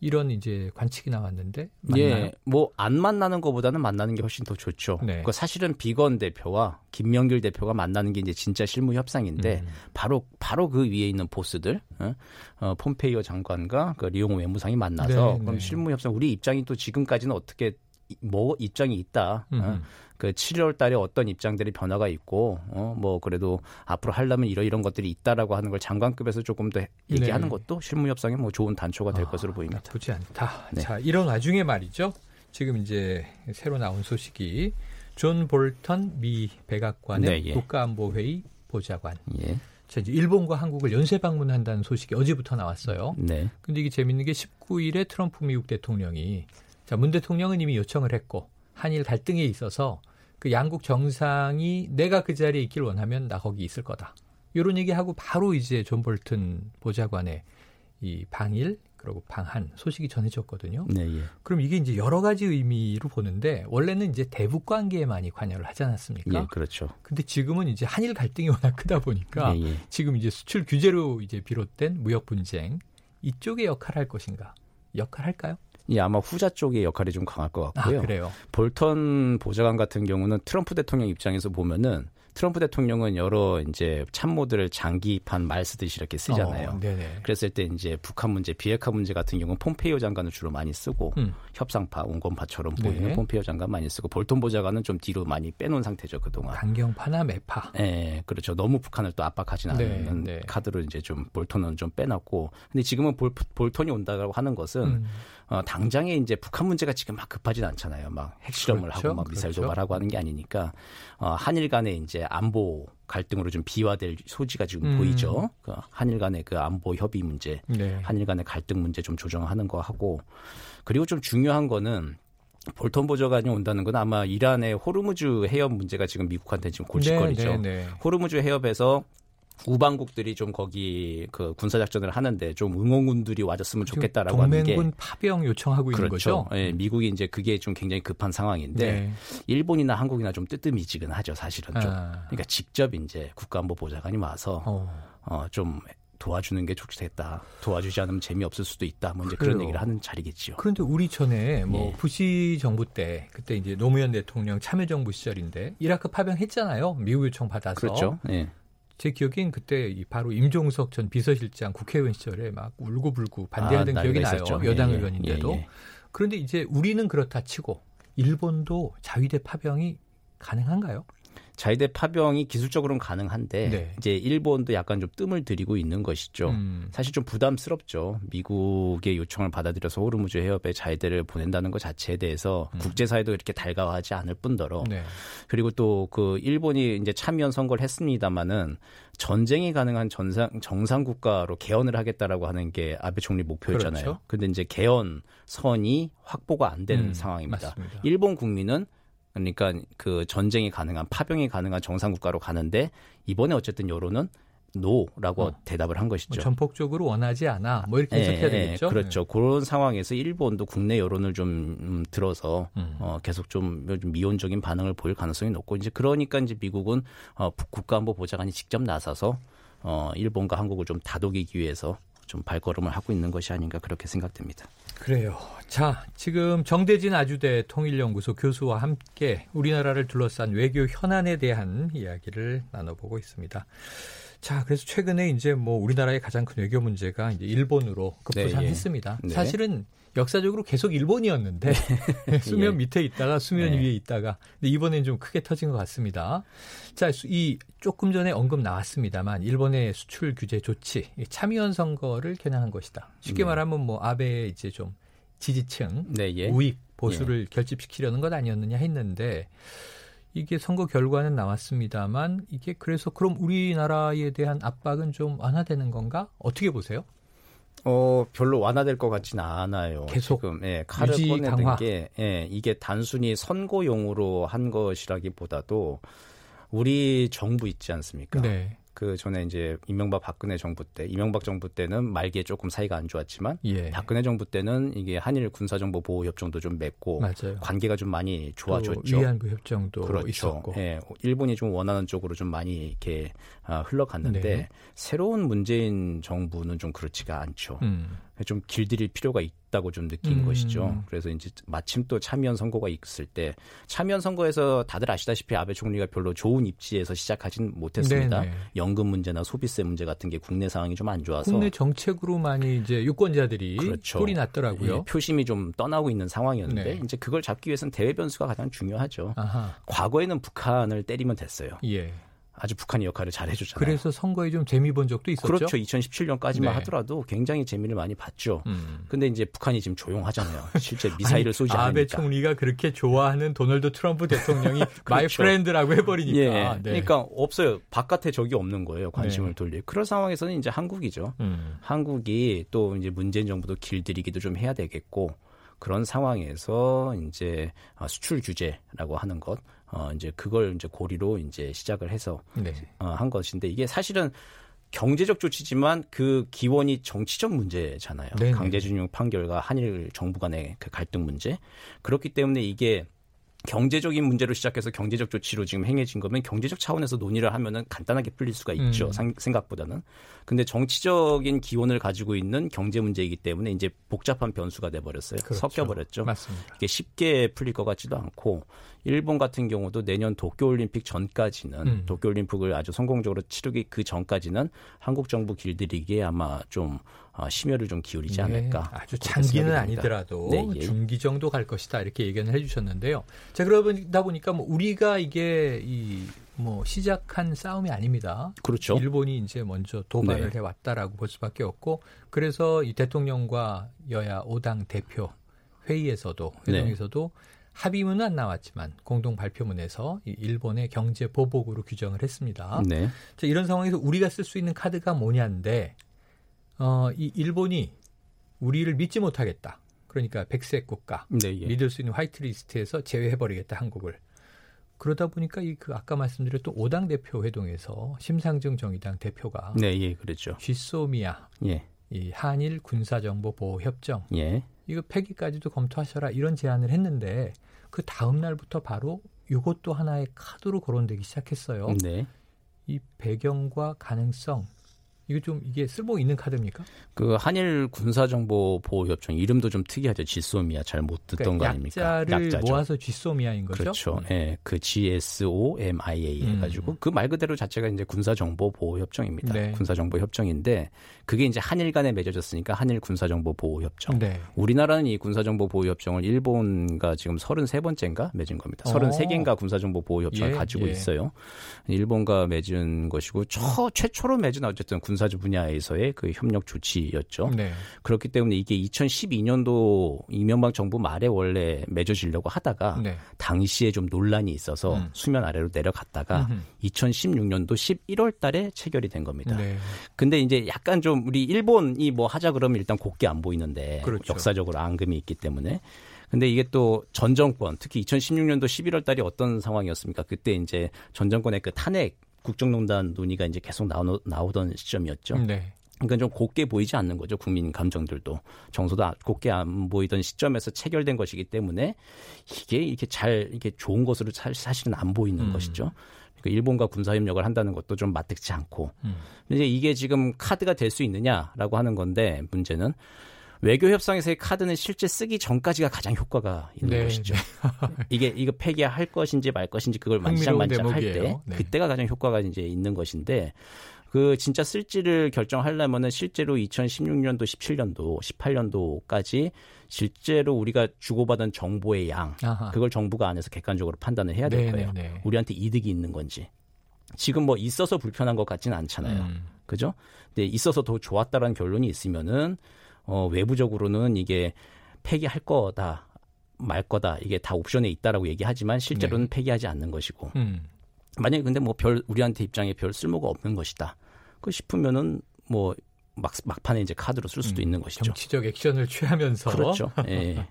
이런 이제 관측이 나왔는데 맞나요? 예, 뭐 안 만나는 것보다는 만나는 게 훨씬 더 좋죠. 네. 그 사실은 비건 대표와 김명길 대표가 만나는 게 이제 진짜 실무 협상인데 음. 바로 바로 그 위에 있는 보스들, 어, 어, 폼페이오 장관과 그 리용호 외무상이 만나서 네, 그럼 네. 실무 협상 우리 입장이 또 지금까지는 어떻게 이- 뭐 입장이 있다. 어, 음. 그 7월 달에 어떤 입장들이 변화가 있고 어 뭐 그래도 앞으로 하려면 이러 이런 것들이 있다라고 하는 걸 장관급에서 조금 더 얘기하는 네. 것도 실무 협상에 뭐 좋은 단초가 될 아, 것으로 보입니다. 나쁘지 않다. 네. 자, 이런 와중에 말이죠. 지금 이제 새로 나온 소식이 존 볼턴 미 백악관의 네, 예. 국가안보회의 보좌관. 예. 자, 이제 일본과 한국을 연쇄 방문한다는 소식이 어제부터 나왔어요. 네. 근데 이게 재밌는 게 19일에 트럼프 미국 대통령이 자, 문 대통령은 이미 요청을 했고 한일 갈등에 있어서 그 양국 정상이 내가 그 자리에 있길 원하면 나 거기 있을 거다. 이런 얘기하고 바로 이제 존 볼튼 보좌관의 이 방일 그리고 방한 소식이 전해졌거든요. 네, 예. 그럼 이게 이제 여러 가지 의미로 보는데 원래는 이제 대북 관계에 많이 관여를 하지 않았습니까? 예, 그렇죠. 근데 지금은 이제 한일 갈등이 워낙 크다 보니까 예, 예. 지금 이제 수출 규제로 이제 비롯된 무역 분쟁 이쪽에 역할을 할 것인가? 역할 할까요? 예, 아마 후자 쪽의 역할이 좀 강할 것 아, 같고요. 그래요. 볼턴 보좌관 같은 경우는 트럼프 대통령 입장에서 보면은 트럼프 대통령은 여러 이제 참모들을 장기판 말 쓰듯이 이렇게 쓰잖아요. 어, 네네. 그랬을 때 이제 북한 문제, 비핵화 문제 같은 경우는 폼페이오 장관을 주로 많이 쓰고 음. 협상파, 온건파처럼 네. 보이는 폼페이오 장관 많이 쓰고 볼턴 보좌관은 좀 뒤로 많이 빼놓은 상태죠 그동안. 강경파나 매파. 예, 그렇죠. 너무 북한을 또 압박하지는 네, 않는 네. 카드로 이제 좀 볼턴은 좀 빼놨고, 근데 지금은 볼, 볼턴이 온다고 하는 것은 음. 어, 당장에 이제 북한 문제가 지금 막 급하진 않잖아요. 막 핵실험을 그렇죠, 하고 막 미사일 그렇죠. 도발하고 하는 게 아니니까 어, 한일 간의 이제 안보 갈등으로 좀 비화될 소지가 지금 음. 보이죠. 그 한일 간의 그 안보 협의 문제, 네. 한일 간의 갈등 문제 좀 조정하는 거 하고 그리고 좀 중요한 거는 볼턴 보좌관이 온다는 건 아마 이란의 호르무즈 해협 문제가 지금 미국한테 지금 골칫거리죠. 네, 네, 네. 호르무즈 해협에서 우방국들이 좀 거기 그 군사 작전을 하는데 좀 응원군들이 와줬으면 좋겠다라고 하는 게 동맹군 파병 요청하고 있는 그렇죠. 거죠. 예, 미국이 이제 그게 좀 굉장히 급한 상황인데 네. 일본이나 한국이나 좀 뜨뜻미지근하죠, 사실은 좀. 아. 그러니까 직접 이제 국가안보 보좌관이 와서 어. 어, 좀 도와주는 게 좋겠다. 도와주지 않으면 재미없을 수도 있다. 뭐 이제 그런. 얘기를 하는 자리겠지요. 그런데 우리 전에 뭐 예. 부시 정부 때 그때 이제 노무현 대통령 참여정부 시절인데 이라크 파병했잖아요. 미국 요청 받아서. 그렇죠. 예. 제 기억엔 그때 이 바로 임종석 전 비서실장 국회의원 시절에 막 울고불고 반대하던 아, 기억이 나요. 있었죠. 여당 예, 예. 의원인데도. 예, 예. 그런데 이제 우리는 그렇다 치고 일본도 자위대 파병이 가능한가요? 자위대 파병이 기술적으로는 가능한데 네. 이제 일본도 약간 좀 뜸을 들이고 있는 것이죠. 음. 사실 좀 부담스럽죠. 미국의 요청을 받아들여서 호르무즈 해협에 자위대를 보낸다는 것 자체에 대해서 국제사회도 이렇게 달가워하지 않을 뿐더러 음. 네. 그리고 또 그 일본이 이제 참여연 선거를 했습니다마는 전쟁이 가능한 전상 정상 국가로 개헌을 하겠다라고 하는 게 아베 총리 목표였잖아요. 그렇죠. 근데 이제 개헌 선이 확보가 안 되는 음, 상황입니다. 맞습니다. 일본 국민은 그러니까 그 전쟁이 가능한 파병이 가능한 정상 국가로 가는데 이번에 어쨌든 여론은 no라고 어. 대답을 한 뭐 것이죠. 전폭적으로 원하지 않아. 뭐 이렇게 해석해야 예, 되겠죠. 그렇죠. 그런 상황에서 일본도 국내 여론을 좀 음, 들어서 음. 어, 계속 좀, 좀 미온적인 반응을 보일 가능성이 높고 이제 그러니까 이제 미국은 어, 국- 국가안보 보좌관이 직접 나서서 어, 일본과 한국을 좀 다독이기 위해서 좀 발걸음을 하고 있는 것이 아닌가 그렇게 생각됩니다. 그래요. 자, 지금 정대진 아주대 통일연구소 교수와 함께 우리나라를 둘러싼 외교 현안에 대한 이야기를 나눠보고 있습니다. 자, 그래서 최근에 이제 뭐 우리나라의 가장 큰 외교 문제가 이제 일본으로 급부상했습니다. 네, 예. 사실은 역사적으로 계속 일본이었는데 수면 예. 밑에 있다가 수면 네. 위에 있다가 근데 이번엔 좀 크게 터진 것 같습니다. 자, 수- 이 조금 전에 언급 나왔습니다만 일본의 수출 규제 조치, 이 참의원 선거를 겨냥한 것이다. 쉽게 네. 말하면 뭐 아베 이제 좀 지지층 네, 예. 우익 보수를 결집시키려는 것 아니었느냐 했는데 이게 선거 결과는 나왔습니다만 이게 그래서 그럼 우리나라에 대한 압박은 좀 완화되는 건가? 어떻게 보세요? 어, 별로 완화될 것 같지는 않아요. 계속 지금 예, 칼을 꺼내는 강화. 게 예, 이게 단순히 선거용으로 한 것이라기보다도 우리 정부 있지 않습니까? 네. 그 전에 이제 이명박 박근혜 정부 때 이명박 정부 때는 말기에 조금 사이가 안 좋았지만 예. 박근혜 정부 때는 이게 한일 군사 정보 보호 협정도 좀 맺고 맞아요. 관계가 좀 많이 또 좋아졌죠. 위안부 협정도 그렇죠. 있었고. 예, 일본이 좀 원하는 쪽으로 좀 많이 이렇게 아, 흘러갔는데 네. 새로운 문재인 정부는 좀 그렇지가 않죠. 음. 좀 길들일 필요가 있다고 좀 느낀 음. 것이죠. 그래서 이제 마침 또 참여연 선거가 있을 때 참여연 선거에서 다들 아시다시피 아베 총리가 별로 좋은 입지에서 시작하진 못했습니다. 네네. 연금 문제나 소비세 문제 같은 게 국내 상황이 좀 안 좋아서 국내 정책으로 많이 이제 유권자들이 그렇죠. 꼴이 났더라고요. 예, 표심이 좀 떠나고 있는 상황이었는데 네. 이제 그걸 잡기 위해서는 대외 변수가 가장 중요하죠. 아하. 과거에는 북한을 때리면 됐어요. 예. 아주 북한이 역할을 잘 해줬잖아요. 그래서 선거에 좀 재미 본 적도 있었죠. 그렇죠. 2017년까지만 네. 하더라도 굉장히 재미를 많이 봤죠. 음. 근데 이제 북한이 지금 조용하잖아요. 실제 미사일을 아니, 쏘지 아베 않으니까. 총리가 그렇게 좋아하는 도널드 트럼프 대통령이 my friend라고 해버리니까. 예. 네. 그러니까 없어요. 바깥에 적이 없는 거예요. 관심을 네. 돌릴. 그런 상황에서는 이제 한국이죠. 음. 한국이 또 이제 문재인 정부도 길들이기도 좀 해야 되겠고 그런 상황에서 이제 아, 수출 규제라고 하는 것, 어 이제 그걸 이제 고리로 이제 시작을 해서 네. 어, 한 것인데 이게 사실은 경제적 조치지만 그 기원이 정치적 문제잖아요. 네네. 강제징용 판결과 한일 정부 간의 그 갈등 문제. 그렇기 때문에 이게 경제적인 문제로 시작해서 경제적 조치로 지금 행해진 거면 경제적 차원에서 논의를 하면은 간단하게 풀릴 수가 있죠. 음. 상- 생각보다는. 근데 정치적인 기원을 가지고 있는 경제 문제이기 때문에 이제 복잡한 변수가 돼 버렸어요. 그렇죠. 섞여 버렸죠. 맞습니다. 이게 쉽게 풀릴 것 같지도 않고 일본 같은 경우도 내년 도쿄 올림픽 전까지는 음. 도쿄 올림픽을 아주 성공적으로 치르기 그 전까지는 한국 정부 길들이기에 아마 좀 어, 심혈을 좀 기울이지 않을까. 네, 아주 그렇게 장기는. 아니더라도 네, 예. 중기 정도 갈 것이다 이렇게 얘기는 해주셨는데요. 자 그러다 보니까 뭐 우리가 이게 이 뭐 시작한 싸움이 아닙니다. 그렇죠. 일본이 이제 먼저 도발을 네. 해왔다라고 볼 수밖에 없고 그래서 이 대통령과 여야 5당 대표 회의에서도 네. 회동에서도 합의문은 안 나왔지만 공동 발표문에서 이 일본의 경제 보복으로 규정을 했습니다. 네. 자, 이런 상황에서 우리가 쓸 수 있는 카드가 뭐냐인데 어, 이 일본이 우리를 믿지 못하겠다. 그러니까 백색 국가 네, 예. 믿을 수 있는 화이트 리스트에서 제외해버리겠다 한국을. 그러다 보니까 이 그 아까 말씀드렸던 5당 대표 회동에서 심상정 정의당 대표가 네, 예, 그렇죠. 지소미아 예. 이 한일 군사정보 보호 협정 예. 이거 폐기까지도 검토하셔라 이런 제안을 했는데 그 다음 날부터 바로 이것도 하나의 카드로 거론되기 시작했어요. 네. 이 배경과 가능성 이거 좀 이게 쓸모 있는 카드입니까? 그 한일 군사정보 보호 협정 이름도 좀 특이하죠. 지소미아 잘 못 듣던 거 아닙니까? 그러니까 약자를 약자죠. 모아서 쥐소미아인 거죠. 그렇죠. 음. 예, 그 GSOMIA 해가지고 음. 그말 그대로 자체가 이제 군사정보 보호 협정입니다. 네. 군사정보 협정인데 그게 이제 한일 간에 맺어졌으니까 한일 군사정보 보호 협정. 네. 우리나라는 이 군사정보 보호 협정을 일본과 지금 33번째인가 맺은 겁니다. 어. 33개인가 군사정보 보호 협정을 예, 가지고 예. 있어요. 일본과 맺은 것이고 처, 최초로 맺은 어쨌든 군사주 분야에서의 그 협력 조치였죠. 네. 그렇기 때문에 이게 2012년도 이명박 정부 말에 원래 맺어지려고 하다가 네. 당시에 좀 논란이 있어서 음. 수면 아래로 내려갔다가 음흠. 2016년도 11월 달에 체결이 된 겁니다. 네. 근데 이제 약간 좀 우리 일본이 뭐 하자 그러면 일단 곱게 안 보이는데 그렇죠. 역사적으로 앙금이 있기 때문에 근데 이게 또 전 정권 특히 2016년도 11월 달이 어떤 상황이었습니까? 그때 이제 전 정권의 그 탄핵 국정농단 논의가 이제 계속 나오, 나오던 시점이었죠. 네. 그러니까 좀 곱게 보이지 않는 거죠. 국민 감정들도 정서도 아- 곱게 안 보이던 시점에서 체결된 것이기 때문에 이게 이렇게 잘 이렇게 좋은 것으로 사- 사실은 안 보이는 음. 것이죠. 그러니까 일본과 군사 협력을 한다는 것도 좀 마뜩지 않고. 음. 근데 이게 지금 카드가 될 수 있느냐라고 하는 건데 문제는 외교 협상에서의 카드는 실제 쓰기 전까지가 가장 효과가 있는 네, 것이죠. 이게 이거 폐기할 것인지 말 것인지 그걸 만지작만지작 할때 대목이에요. 네. 그때가 가장 효과가 이제 있는 것인데 그 진짜 쓸지를 결정하려면은 실제로 2016년도, 17년도, 18년도까지 실제로 우리가 주고받은 정보의 양 아하. 그걸 정부가 안에서 객관적으로 판단을 해야 될 네, 거예요. 네, 네. 우리한테 이득이 있는 건지. 지금 뭐 있어서 불편한 것 같지는 않잖아요. 음. 그죠? 근데 있어서 더 좋았다라는 결론이 있으면은 어 외부적으로는 이게 폐기할 거다. 말 거다. 이게 다 옵션에 있다라고 얘기하지만 실제로는 네. 폐기하지 않는 것이고. 음. 만약에 근데 뭐 별 우리한테 입장에 별 쓸모가 없는 것이다. 그 싶으면은 뭐 막, 막판에 이제 카드로 쓸 수도 음, 있는 것이죠. 정치적 액션을 취하면서 그렇죠. 예.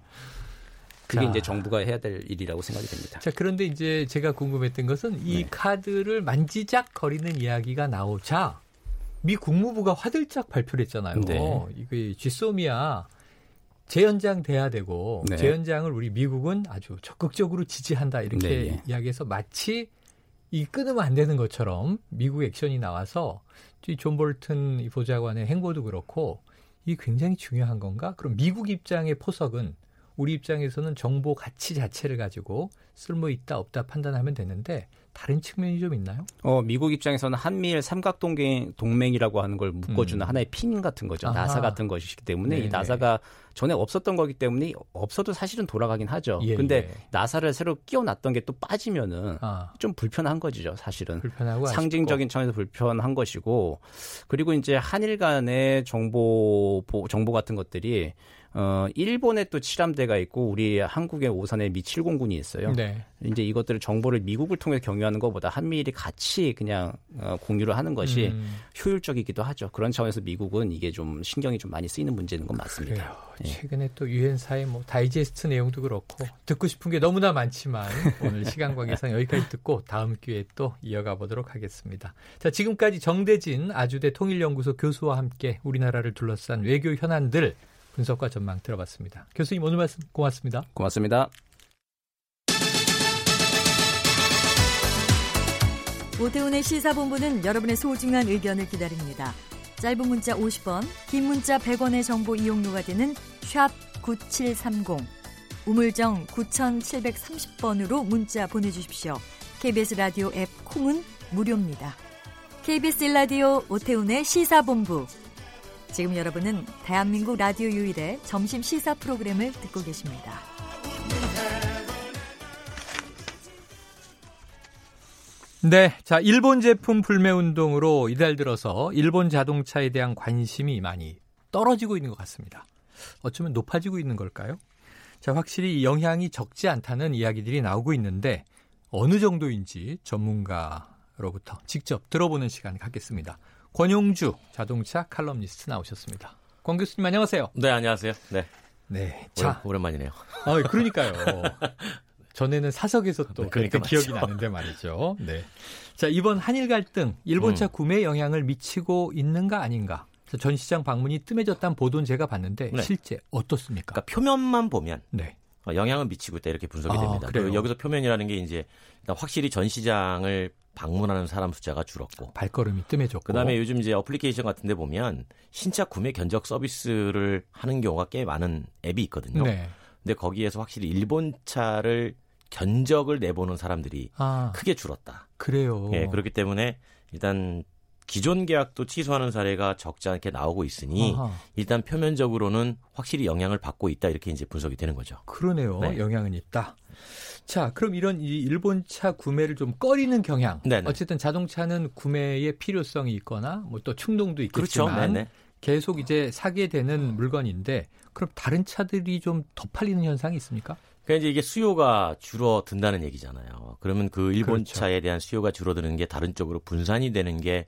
그게 자. 이제 정부가 해야 될 일이라고 생각이 됩니다. 자, 그런데 이제 제가 궁금했던 것은 이 네. 카드를 만지작 거리는 이야기가 나오자 미 국무부가 화들짝 발표를 했잖아요. 네. 이게 쥐소미아 재연장 돼야 되고 네. 재연장을 우리 미국은 아주 적극적으로 지지한다 이렇게 네, 네. 이야기해서 마치 이 끊으면 안 되는 것처럼 미국 액션이 나와서 이 존 볼튼 이 보좌관의 행보도 그렇고 이 굉장히 중요한 건가? 그럼 미국 입장의 포석은 우리 입장에서는 정보 가치 자체를 가지고 쓸모 있다 없다 판단하면 되는데 다른 측면이 좀 있나요? 어, 미국 입장에서는 한미일 삼각 동맹 동맹이라고 하는 걸 묶어주는 음. 하나의 핀 같은 거죠. 아하. 나사 같은 것이기 때문에 네네. 이 나사가 전에 없었던 거기 때문에 없어도 사실은 돌아가긴 하죠. 예, 근데 예. 나사를 새로 끼워놨던 게 또 빠지면은 아, 좀 불편한 거죠, 사실은. 불편하고 상징적인 차원에서 불편한 것이고 그리고 이제 한일 간의 정보 보- 정보 같은 것들이 어 일본에 또 칠함대가 있고 우리 한국의 오산에 미 7공군이 있어요. 네. 이제 이것들을 정보를 미국을 통해 경유하는 것보다 한미일이 같이 그냥 어, 공유를 하는 것이 음, 효율적이기도 하죠. 그런 차원에서 미국은 이게 좀 신경이 좀 많이 쓰이는 문제인 건 맞습니다. 예. 최근에 또 유엔사의 뭐 다이제스트 내용도 그렇고 듣고 싶은 게 너무나 많지만 오늘 시간 관계상 여기까지 듣고 다음 기회에 또 이어가 보도록 하겠습니다. 자, 지금까지 정대진 아주대 통일연구소 교수와 함께 우리나라를 둘러싼 외교 현안들 분석과 전망 들어봤습니다. 교수님 오늘 말씀 고맙습니다. 고맙습니다. 오태훈의 시사본부는 여러분의 소중한 의견을 기다립니다. 짧은 문자 50원, 긴 문자 100원의 정보 이용료가 되는 샵 9730, 우물정 9730번으로 문자 보내주십시오. KBS 라디오 앱 콩은 무료입니다. KBS 라디오 오태훈의 시사본부. 지금 여러분은 대한민국 라디오 유일의 점심 시사 프로그램을 듣고 계십니다. 네, 자 일본 제품 불매 운동으로 이달 들어서 일본 자동차에 대한 관심이 많이 떨어지고 있는 것 같습니다. 어쩌면 높아지고 있는 걸까요? 자, 확실히 이 영향이 적지 않다는 이야기들이 나오고 있는데 어느 정도인지 전문가로부터 직접 들어보는 시간 갖겠습니다. 권용주 자동차 칼럼니스트 나오셨습니다. 권 교수님 안녕하세요. 네, 안녕하세요. 네. 네, 자. 자, 오랜만이네요. 어, 그러니까요. 전에는 사석에서 또 그러니까 그때 기억이. 나는데 말이죠. 네. 자, 이번 한일 갈등 일본차 음. 구매에 영향을 미치고 있는가 아닌가? 자, 전 시장 방문이 뜸해졌다는 보도는 제가 봤는데 네. 실제 어떻습니까? 그러니까 표면만 보면 네. 어, 영향을 미치고 있다 이렇게 분석이 아, 됩니다. 그래요? 그 여기서 표면이라는 게 이제 일단 확실히 전 시장을 방문하는 사람 숫자가 줄었고 발걸음이 뜸해졌고. 그다음에 요즘 이제 어플리케이션 같은 데 보면 신차 구매 견적 서비스를 하는 경우가 꽤 많은 앱이 있거든요. 네. 근데 거기에서 확실히 일본 차를 견적을 내보는 사람들이 아, 크게 줄었다. 그래요. 예, 그렇기 때문에 일단 기존 계약도 취소하는 사례가 적지 않게 나오고 있으니 아하, 일단 표면적으로는 확실히 영향을 받고 있다 이렇게 이제 분석이 되는 거죠. 그러네요. 네. 영향은 있다. 자, 그럼 이런 이 일본차 구매를 좀 꺼리는 경향. 네네. 어쨌든 자동차는 구매의 필요성이 있거나 뭐 또 충동도 그렇죠. 있겠지만 네네. 계속 이제 사게 되는 물건인데 그럼 다른 차들이 좀 더 팔리는 현상이 있습니까? 그러니까 이제 이게 수요가 줄어든다는 얘기잖아요. 그러면 그 일본 그렇죠. 차에 대한 수요가 줄어드는 게 다른 쪽으로 분산이 되는 게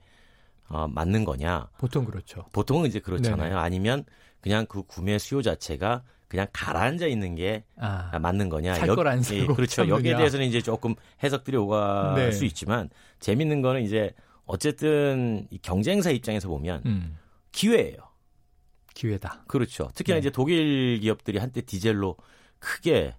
어, 맞는 거냐? 보통 그렇죠. 보통은 이제 그렇잖아요. 네네. 아니면 그냥 그 구매 수요 자체가 그냥 가라앉아 있는 게 아, 맞는 거냐? 살 여- 걸안 예, 사고 그렇죠. 참느냐. 여기에 대해서는 이제 조금 해석들이 오갈 네. 수 있지만 재밌는 거는 이제 어쨌든 이 경쟁사 입장에서 보면 음, 기회예요. 기회다. 그렇죠. 특히나 네. 이제 독일 기업들이 한때 디젤로 크게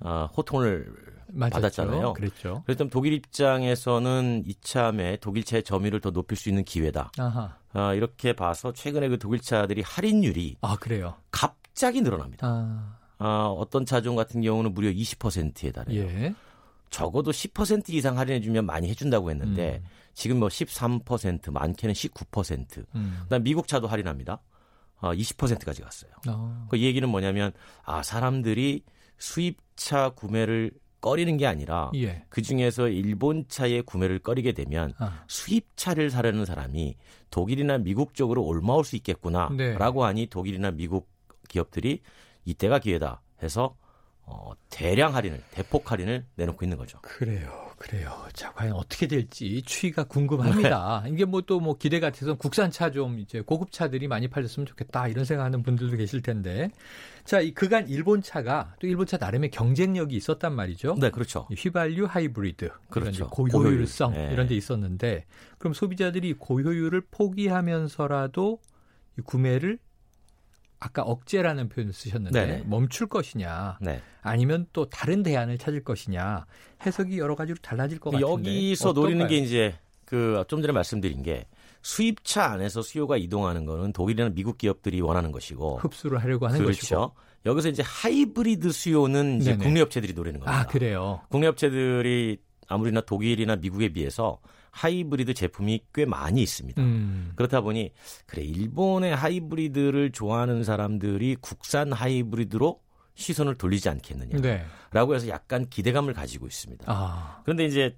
어, 호통을 맞았죠. 받았잖아요. 그랬죠. 그래서 독일 입장에서는 이참에 독일차의 점유율을 더 높일 수 있는 기회다. 아하. 어, 이렇게 봐서 최근에 그 독일차들이 할인율이 아, 그래요. 갑 자기 늘어납니다. 아, 어, 어떤 차종 같은 경우는 무려 20%에 달해요. 예. 적어도 10% 이상 할인해주면 많이 해준다고 했는데 음, 지금 뭐 13%, 많게는 19%. 음. 그다음 미국 차도 할인합니다. 어, 20%까지 갔어요. 어, 그 얘기는 뭐냐면 아 사람들이 수입차 구매를 꺼리는 게 아니라 예. 그 중에서 일본 차의 구매를 꺼리게 되면 아, 수입차를 사려는 사람이 독일이나 미국 쪽으로 올마올 수 네. 있겠구나라고 하니 독일이나 미국 기업들이 이때가 기회다 해서 어, 대량 할인을 대폭 할인을 내놓고 있는 거죠. 그래요, 그래요. 자, 과연 어떻게 될지 추이가 궁금합니다. 네. 이게 뭐 또뭐 기대 같아서 국산차 좀 이제 고급 차들이 많이 팔렸으면 좋겠다 이런 생각하는 분들도 계실 텐데, 자, 이 그간 일본 차가 또 일본 차 나름의 경쟁력이 있었단 말이죠. 네, 그렇죠. 이 휘발유 하이브리드, 그렇죠. 고효율성 고효율. 예. 이런 데 있었는데, 그럼 소비자들이 고효율을 포기하면서라도 이 구매를 아까 억제라는 표현을 쓰셨는데 네네. 멈출 것이냐 네. 아니면 또 다른 대안을 찾을 것이냐 해석이 여러 가지로 달라질 것 같은데 여기서? 노리는 게 이제 그 좀 전에 말씀드린 게 수입차 안에서 수요가 이동하는 거는 독일이나 미국 기업들이 원하는 것이고 흡수를 하려고 하는 그렇죠. 것이고 여기서 이제 하이브리드 수요는 이제 네네. 국내 업체들이 노리는 겁니다. 아 그래요. 국내 업체들이 아무리나 독일이나 미국에 비해서 하이브리드 제품이 꽤 많이 있습니다. 음. 그렇다 보니 그래 일본의 하이브리드를 좋아하는 사람들이 국산 하이브리드로 시선을 돌리지 않겠느냐라고 네. 해서 약간 기대감을 가지고 있습니다. 아. 그런데 이제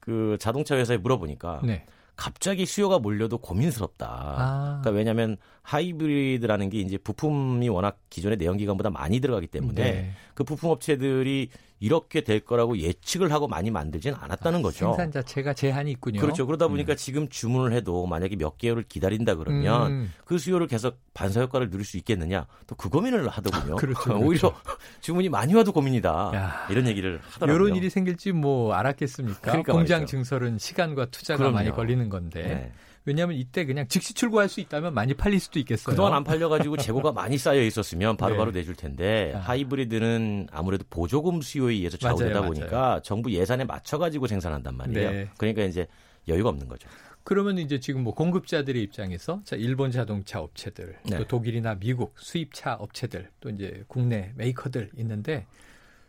그 자동차 회사에 물어보니까 네. 갑자기 수요가 몰려도 고민스럽다. 아. 그러니까 왜냐하면 하이브리드라는 게 이제 부품이 워낙 기존의 내연기관보다 많이 들어가기 때문에 네. 그 부품 업체들이 이렇게 될 거라고 예측을 하고 많이 만들지는 않았다는 거죠. 생산 자체가 제한이 있군요. 그렇죠. 그러다 보니까 음. 지금 주문을 해도 만약에 몇 개월을 기다린다 그러면 음. 그 수요를 계속 반사 효과를 누릴 수 있겠느냐 또 그 고민을 하더군요. 그렇죠, 그렇죠. 오히려 주문이 많이 와도 고민이다. 야. 이런 얘기를 하더라고요. 이런 일이 생길지 뭐 알았겠습니까? 그러니까 공장. 증설은 시간과 투자가 그럼요. 많이 걸리는 건데 네. 왜냐하면 이때 그냥 즉시 출고할 수 있다면 많이 팔릴 수도 있겠어요. 그동안 안 팔려가지고 재고가 많이 쌓여 있었으면 바로바로 네. 내줄 텐데 아. 하이브리드는 아무래도 보조금 수요에 의해서 맞아요, 좌우되다 맞아요. 보니까 정부 예산에 맞춰가지고 생산한단 말이에요. 네. 그러니까 이제 여유가 없는 거죠. 그러면 이제 지금 뭐 공급자들의 입장에서 자 일본 자동차 업체들, 네. 또 독일이나 미국 수입차 업체들, 또 이제 국내 메이커들 있는데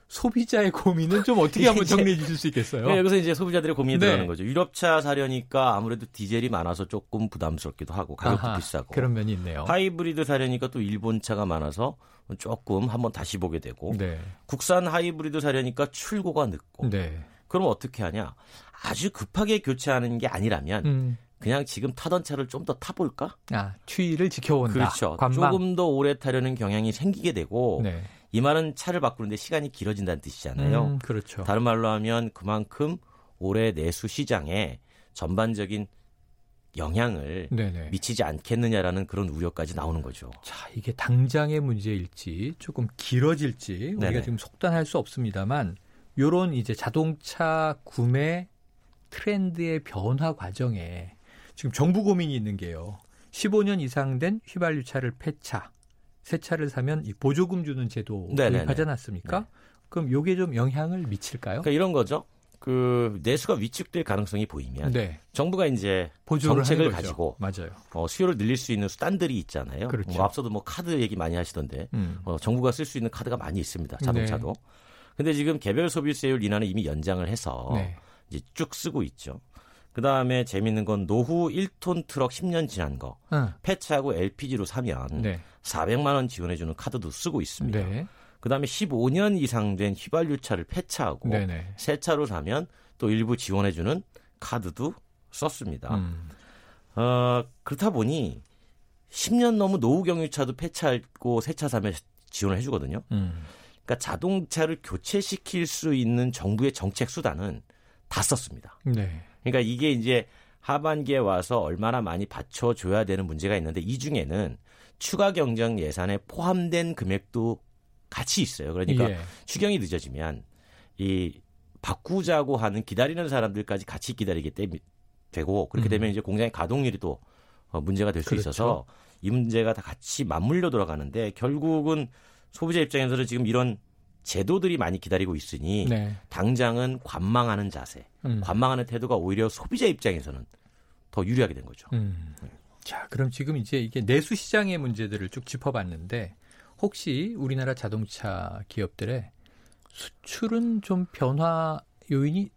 소비자의 고민은 좀 어떻게 한번 정리해 주실 수 있겠어요? 네, 여기서 이제 소비자들의 고민이 네. 들어가는 거죠. 유럽차 사려니까 아무래도 디젤이 많아서 조금 부담스럽기도 하고 가격도 아하, 비싸고. 그런 면이 있네요. 하이브리드 사려니까 또 일본 차가 많아서 조금 한번 다시 보게 되고 네, 국산 하이브리드 사려니까 출고가 늦고 네, 그럼 어떻게 하냐? 아주 급하게 교체하는 게 아니라면 음, 그냥 지금 타던 차를 좀 더 타볼까? 아 추이를 지켜본다. 그렇죠. 관망. 조금 더 오래 타려는 경향이 생기게 되고 네, 이 말은 차를 바꾸는데 시간이 길어진다는 뜻이잖아요. 음, 그렇죠. 다른 말로 하면 그만큼 올해 내수 시장에 전반적인 영향을 네네. 미치지 않겠느냐라는 그런 우려까지 나오는 거죠. 자, 이게 당장의 문제일지 조금 길어질지 우리가 네네. 지금 속단할 수 없습니다만 요런 이제 자동차 구매 트렌드의 변화 과정에 지금 정부 고민이 있는 게요. 15년 이상 된 휘발유 차를 폐차, 새 차를 사면 이 보조금 주는 제도 네네네. 도입하지 않았습니까? 네. 그럼 요게 좀 영향을 미칠까요? 그러니까 이런 거죠. 그 내수가 위축될 가능성이 보이면 네. 정부가 이제 정책을. 가지고 맞아요. 어, 수요를 늘릴 수 있는 수단들이 있잖아요. 그렇죠. 뭐 앞서도 뭐 카드 얘기 많이 하시던데 음. 어, 정부가 쓸 수 있는 카드가 많이 있습니다. 자동차도. 근데 지금 개별 소비세율 인하는 이미 연장을 해서 네. 이제 쭉 쓰고 있죠. 그 다음에 재밌는 건 노후 1톤 트럭 10년 지난 거 어, 폐차하고 LPG로 사면 네. 400만 원 지원해주는 카드도 쓰고 있습니다. 네. 그 다음에 15년 이상 된 휘발유 차를 폐차하고 네네. 새 차로 사면 또 일부 지원해주는 카드도 썼습니다. 음. 어, 그렇다 보니 10년 넘은 노후 경유차도 폐차하고 새 차 사면 지원을 해주거든요. 음. 그러니까 자동차를 교체시킬 수 있는 정부의 정책 수단은 다 썼습니다. 네. 그러니까 이게 이제 하반기에 와서 얼마나 많이 받쳐줘야 되는 문제가 있는데 이 중에는 추가 경정 예산에 포함된 금액도 같이 있어요. 그러니까 예. 추경이 늦어지면 이 바꾸자고 하는 기다리는 사람들까지 같이 기다리게 되- 되고 그렇게 음. 되면 이제 공장의 가동률이 또 어, 문제가 될수 그렇죠. 있어서 이 문제가 다 같이 맞물려 돌아가는데 결국은 소비자 입장에서는 지금 이런 제도들이 많이 기다리고 있으니 네. 당장은 관망하는 자세, 음. 관망하는 태도가 오히려 소비자 입장에서는 더 유리하게 된 거죠. 음. 자, 그럼 지금 이제 이게 내수 시장의 문제들을 쭉 짚어봤는데 혹시 우리나라 자동차 기업들의 수출은 좀 변화 요인이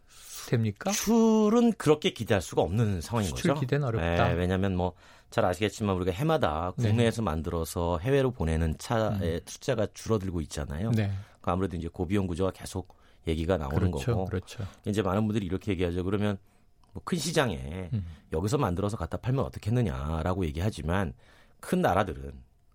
됩니까? 수출은 그렇게 기대할 수가 없는 상황인 수출 거죠. 기대는 어렵다. 네, 왜냐하면 뭐 잘 아시겠지만 우리가 해마다 네. 국내에서 만들어서 해외로 보내는 차의 숫자가 줄어들고 있잖아요. 음. 네. 그러니까 아무래도 이제 고비용 구조가 계속 얘기가 나오는 그렇죠. 거고 그렇죠. 이제 많은 분들이 이렇게 얘기하죠. 그러면 뭐 큰 시장에 음. 여기서 만들어서 갖다 팔면 어떻겠느냐라고 얘기하지만 큰 나라들은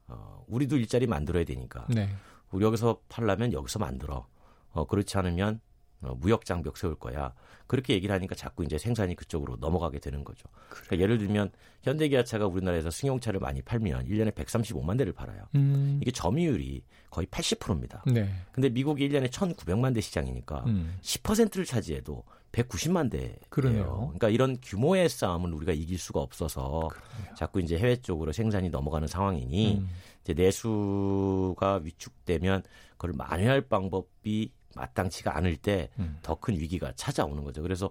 어, 우리도 일자리 만들어야 되니까 네. 우리 여기서 팔려면 여기서 만들어. 어, 그렇지 않으면 어, 무역 장벽 세울 거야. 그렇게 얘기를 하니까 자꾸 이제 생산이 그쪽으로 넘어가게 되는 거죠. 그러니까 예를 들면 현대기아차가 우리나라에서 승용차를 많이 팔면 1년에 135만 대를 팔아요. 음. 이게 점유율이 거의 80%입니다. 네. 근데 미국이 1년에 1,900만 대 시장이니까 음. 10%를 차지해도 190만 대. 그러네요. 그러니까 이런 규모의 싸움을 우리가 이길 수가 없어서 그러네요. 자꾸 이제 해외 쪽으로 생산이 넘어가는 상황이니 음. 이제 내수가 위축되면 그걸 만회할 방법이 마땅치가 않을 때 음. 더큰 위기가 찾아오는 거죠. 그래서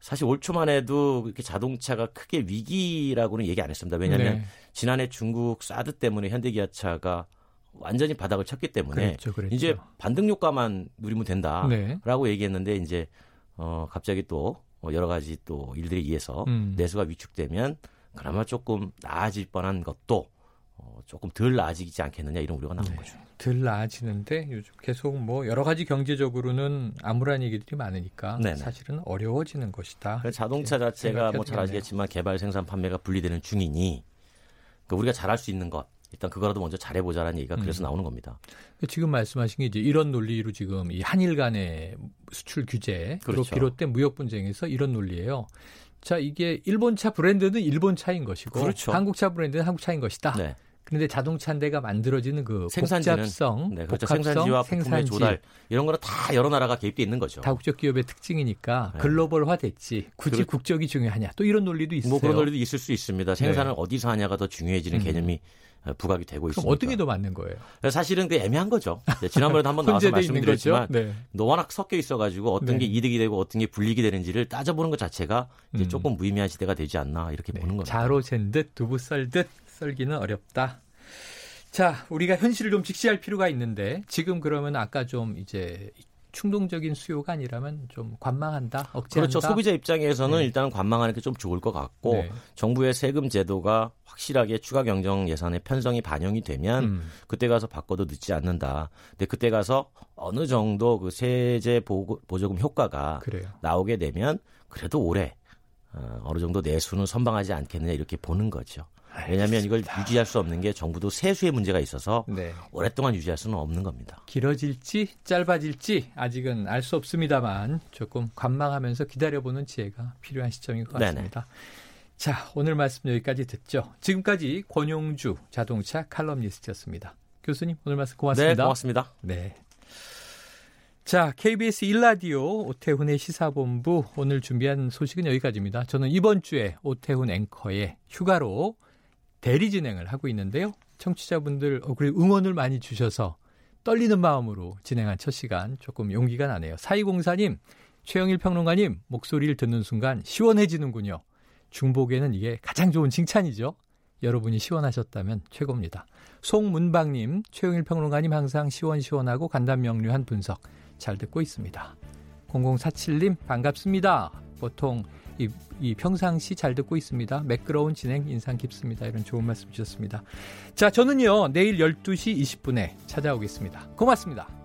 사실 올 초만 해도 이렇게 자동차가 크게 위기라고는 얘기 안 했습니다. 왜냐하면 네. 지난해 중국 사드 때문에 현대기아차가 완전히 바닥을 쳤기 때문에 그랬죠, 그랬죠. 이제 반등 효과만 누리면 된다라고 네. 얘기했는데 이제 어 갑자기 또 여러 가지 또 일들에 의해서 음. 내수가 위축되면 그나마 조금 나아질 뻔한 것도 어, 조금 덜 나아지지 않겠느냐 이런 우려가 나온 네. 거죠. 덜 나아지는데 요즘 계속 뭐 여러 가지 경제적으로는 암울한 얘기들이 많으니까 네네. 사실은 어려워지는 것이다. 그래서 자동차 자체가 뭐 잘 아시겠지만 개발, 생산, 판매가 분리되는 중이니 그 우리가 잘할 수 있는 것 일단 그거라도 먼저 잘해보자라는 얘기가 그래서 음. 나오는 겁니다. 지금 말씀하신 게 이제 이런 논리로 지금 이 한일 간의 수출 규제로 그렇죠. 비롯된 무역 분쟁에서 이런 논리예요. 자, 이게 일본차 브랜드는 일본 차인 것이고 그렇죠. 한국차 브랜드는 한국 차인 것이다. 네. 그런데 자동차 한 대가 만들어지는 그 생산지는 복잡성, 네, 그렇죠. 복합성, 생산지와 생산지, 조달 이런 거는 다 여러 나라가 개입돼 있는 거죠. 다국적 기업의 특징이니까 네. 글로벌화 됐지. 굳이 그렇- 국적이 중요하냐. 또 이런 논리도 있어요. 뭐 그런 논리도 있을 수 있습니다. 생산을 네. 어디서 하냐가 더 중요해지는 음. 개념이 어, 부각이 되고 있습니다. 어떤 게 더 맞는 거예요? 사실은 그 애매한 거죠. 네, 지난번에도 한번 나와서 거죠. 말씀드렸지만 네. 너 워낙 섞여 있어가지고 어떤 네. 게 이득이 되고 어떤 게 불이익이 되는지를 따져보는 것 자체가 이제 음. 조금 무의미한 시대가 되지 않나 이렇게 네, 보는 겁니다. 자로 잰 듯 두부 썰 듯 썰기는 어렵다. 자, 우리가 현실을 좀 직시할 필요가 있는데 지금 그러면 아까 좀 이제 충동적인 수요가 아니라면 좀 관망한다, 억제한다. 그렇죠. 소비자 입장에서는 네. 일단은 관망하는 게 좀 좋을 것 같고 네. 정부의 세금 제도가 확실하게 추가 경정 예산에 편성이 반영이 되면 음, 그때 가서 바꿔도 늦지 않는다. 근데 그때 가서 어느 정도 그 세제 보조금 효과가 그래요. 나오게 되면 그래도 올해 어, 어느 정도 내수는 선방하지 않겠느냐 이렇게 보는 거죠. 왜냐하면 이걸 유지할 수 없는 게 정부도 세수의 문제가 있어서 네. 오랫동안 유지할 수는 없는 겁니다. 길어질지 짧아질지 아직은 알 수 없습니다만 조금 관망하면서 기다려보는 지혜가 필요한 시점인 것 네네. 같습니다. 자, 오늘 말씀 여기까지 듣죠. 지금까지 권용주 자동차 칼럼니스트였습니다. 교수님, 오늘 말씀 고맙습니다. 네, 고맙습니다. 네. 자, KBS 일라디오 오태훈의 시사본부 오늘 준비한 소식은 여기까지입니다. 저는 이번 주에 오태훈 앵커의 휴가로 대리 진행을 하고 있는데요. 청취자분들 어, 그리고 응원을 많이 주셔서 떨리는 마음으로 진행한 첫 시간 조금 용기가 나네요. 4204님, 최영일 평론가님 목소리를 듣는 순간 시원해지는군요. 중복에는 이게 가장 좋은 칭찬이죠. 여러분이 시원하셨다면 최고입니다. 송문방님, 최영일 평론가님 항상 시원시원하고 간단명료한 분석 잘 듣고 있습니다. 0047님 반갑습니다. 보통 이, 이 평상시 잘 듣고 있습니다. 매끄러운 진행 인상 깊습니다. 이런 좋은 말씀 주셨습니다. 자, 저는요 내일 12시 20분에 찾아오겠습니다. 고맙습니다.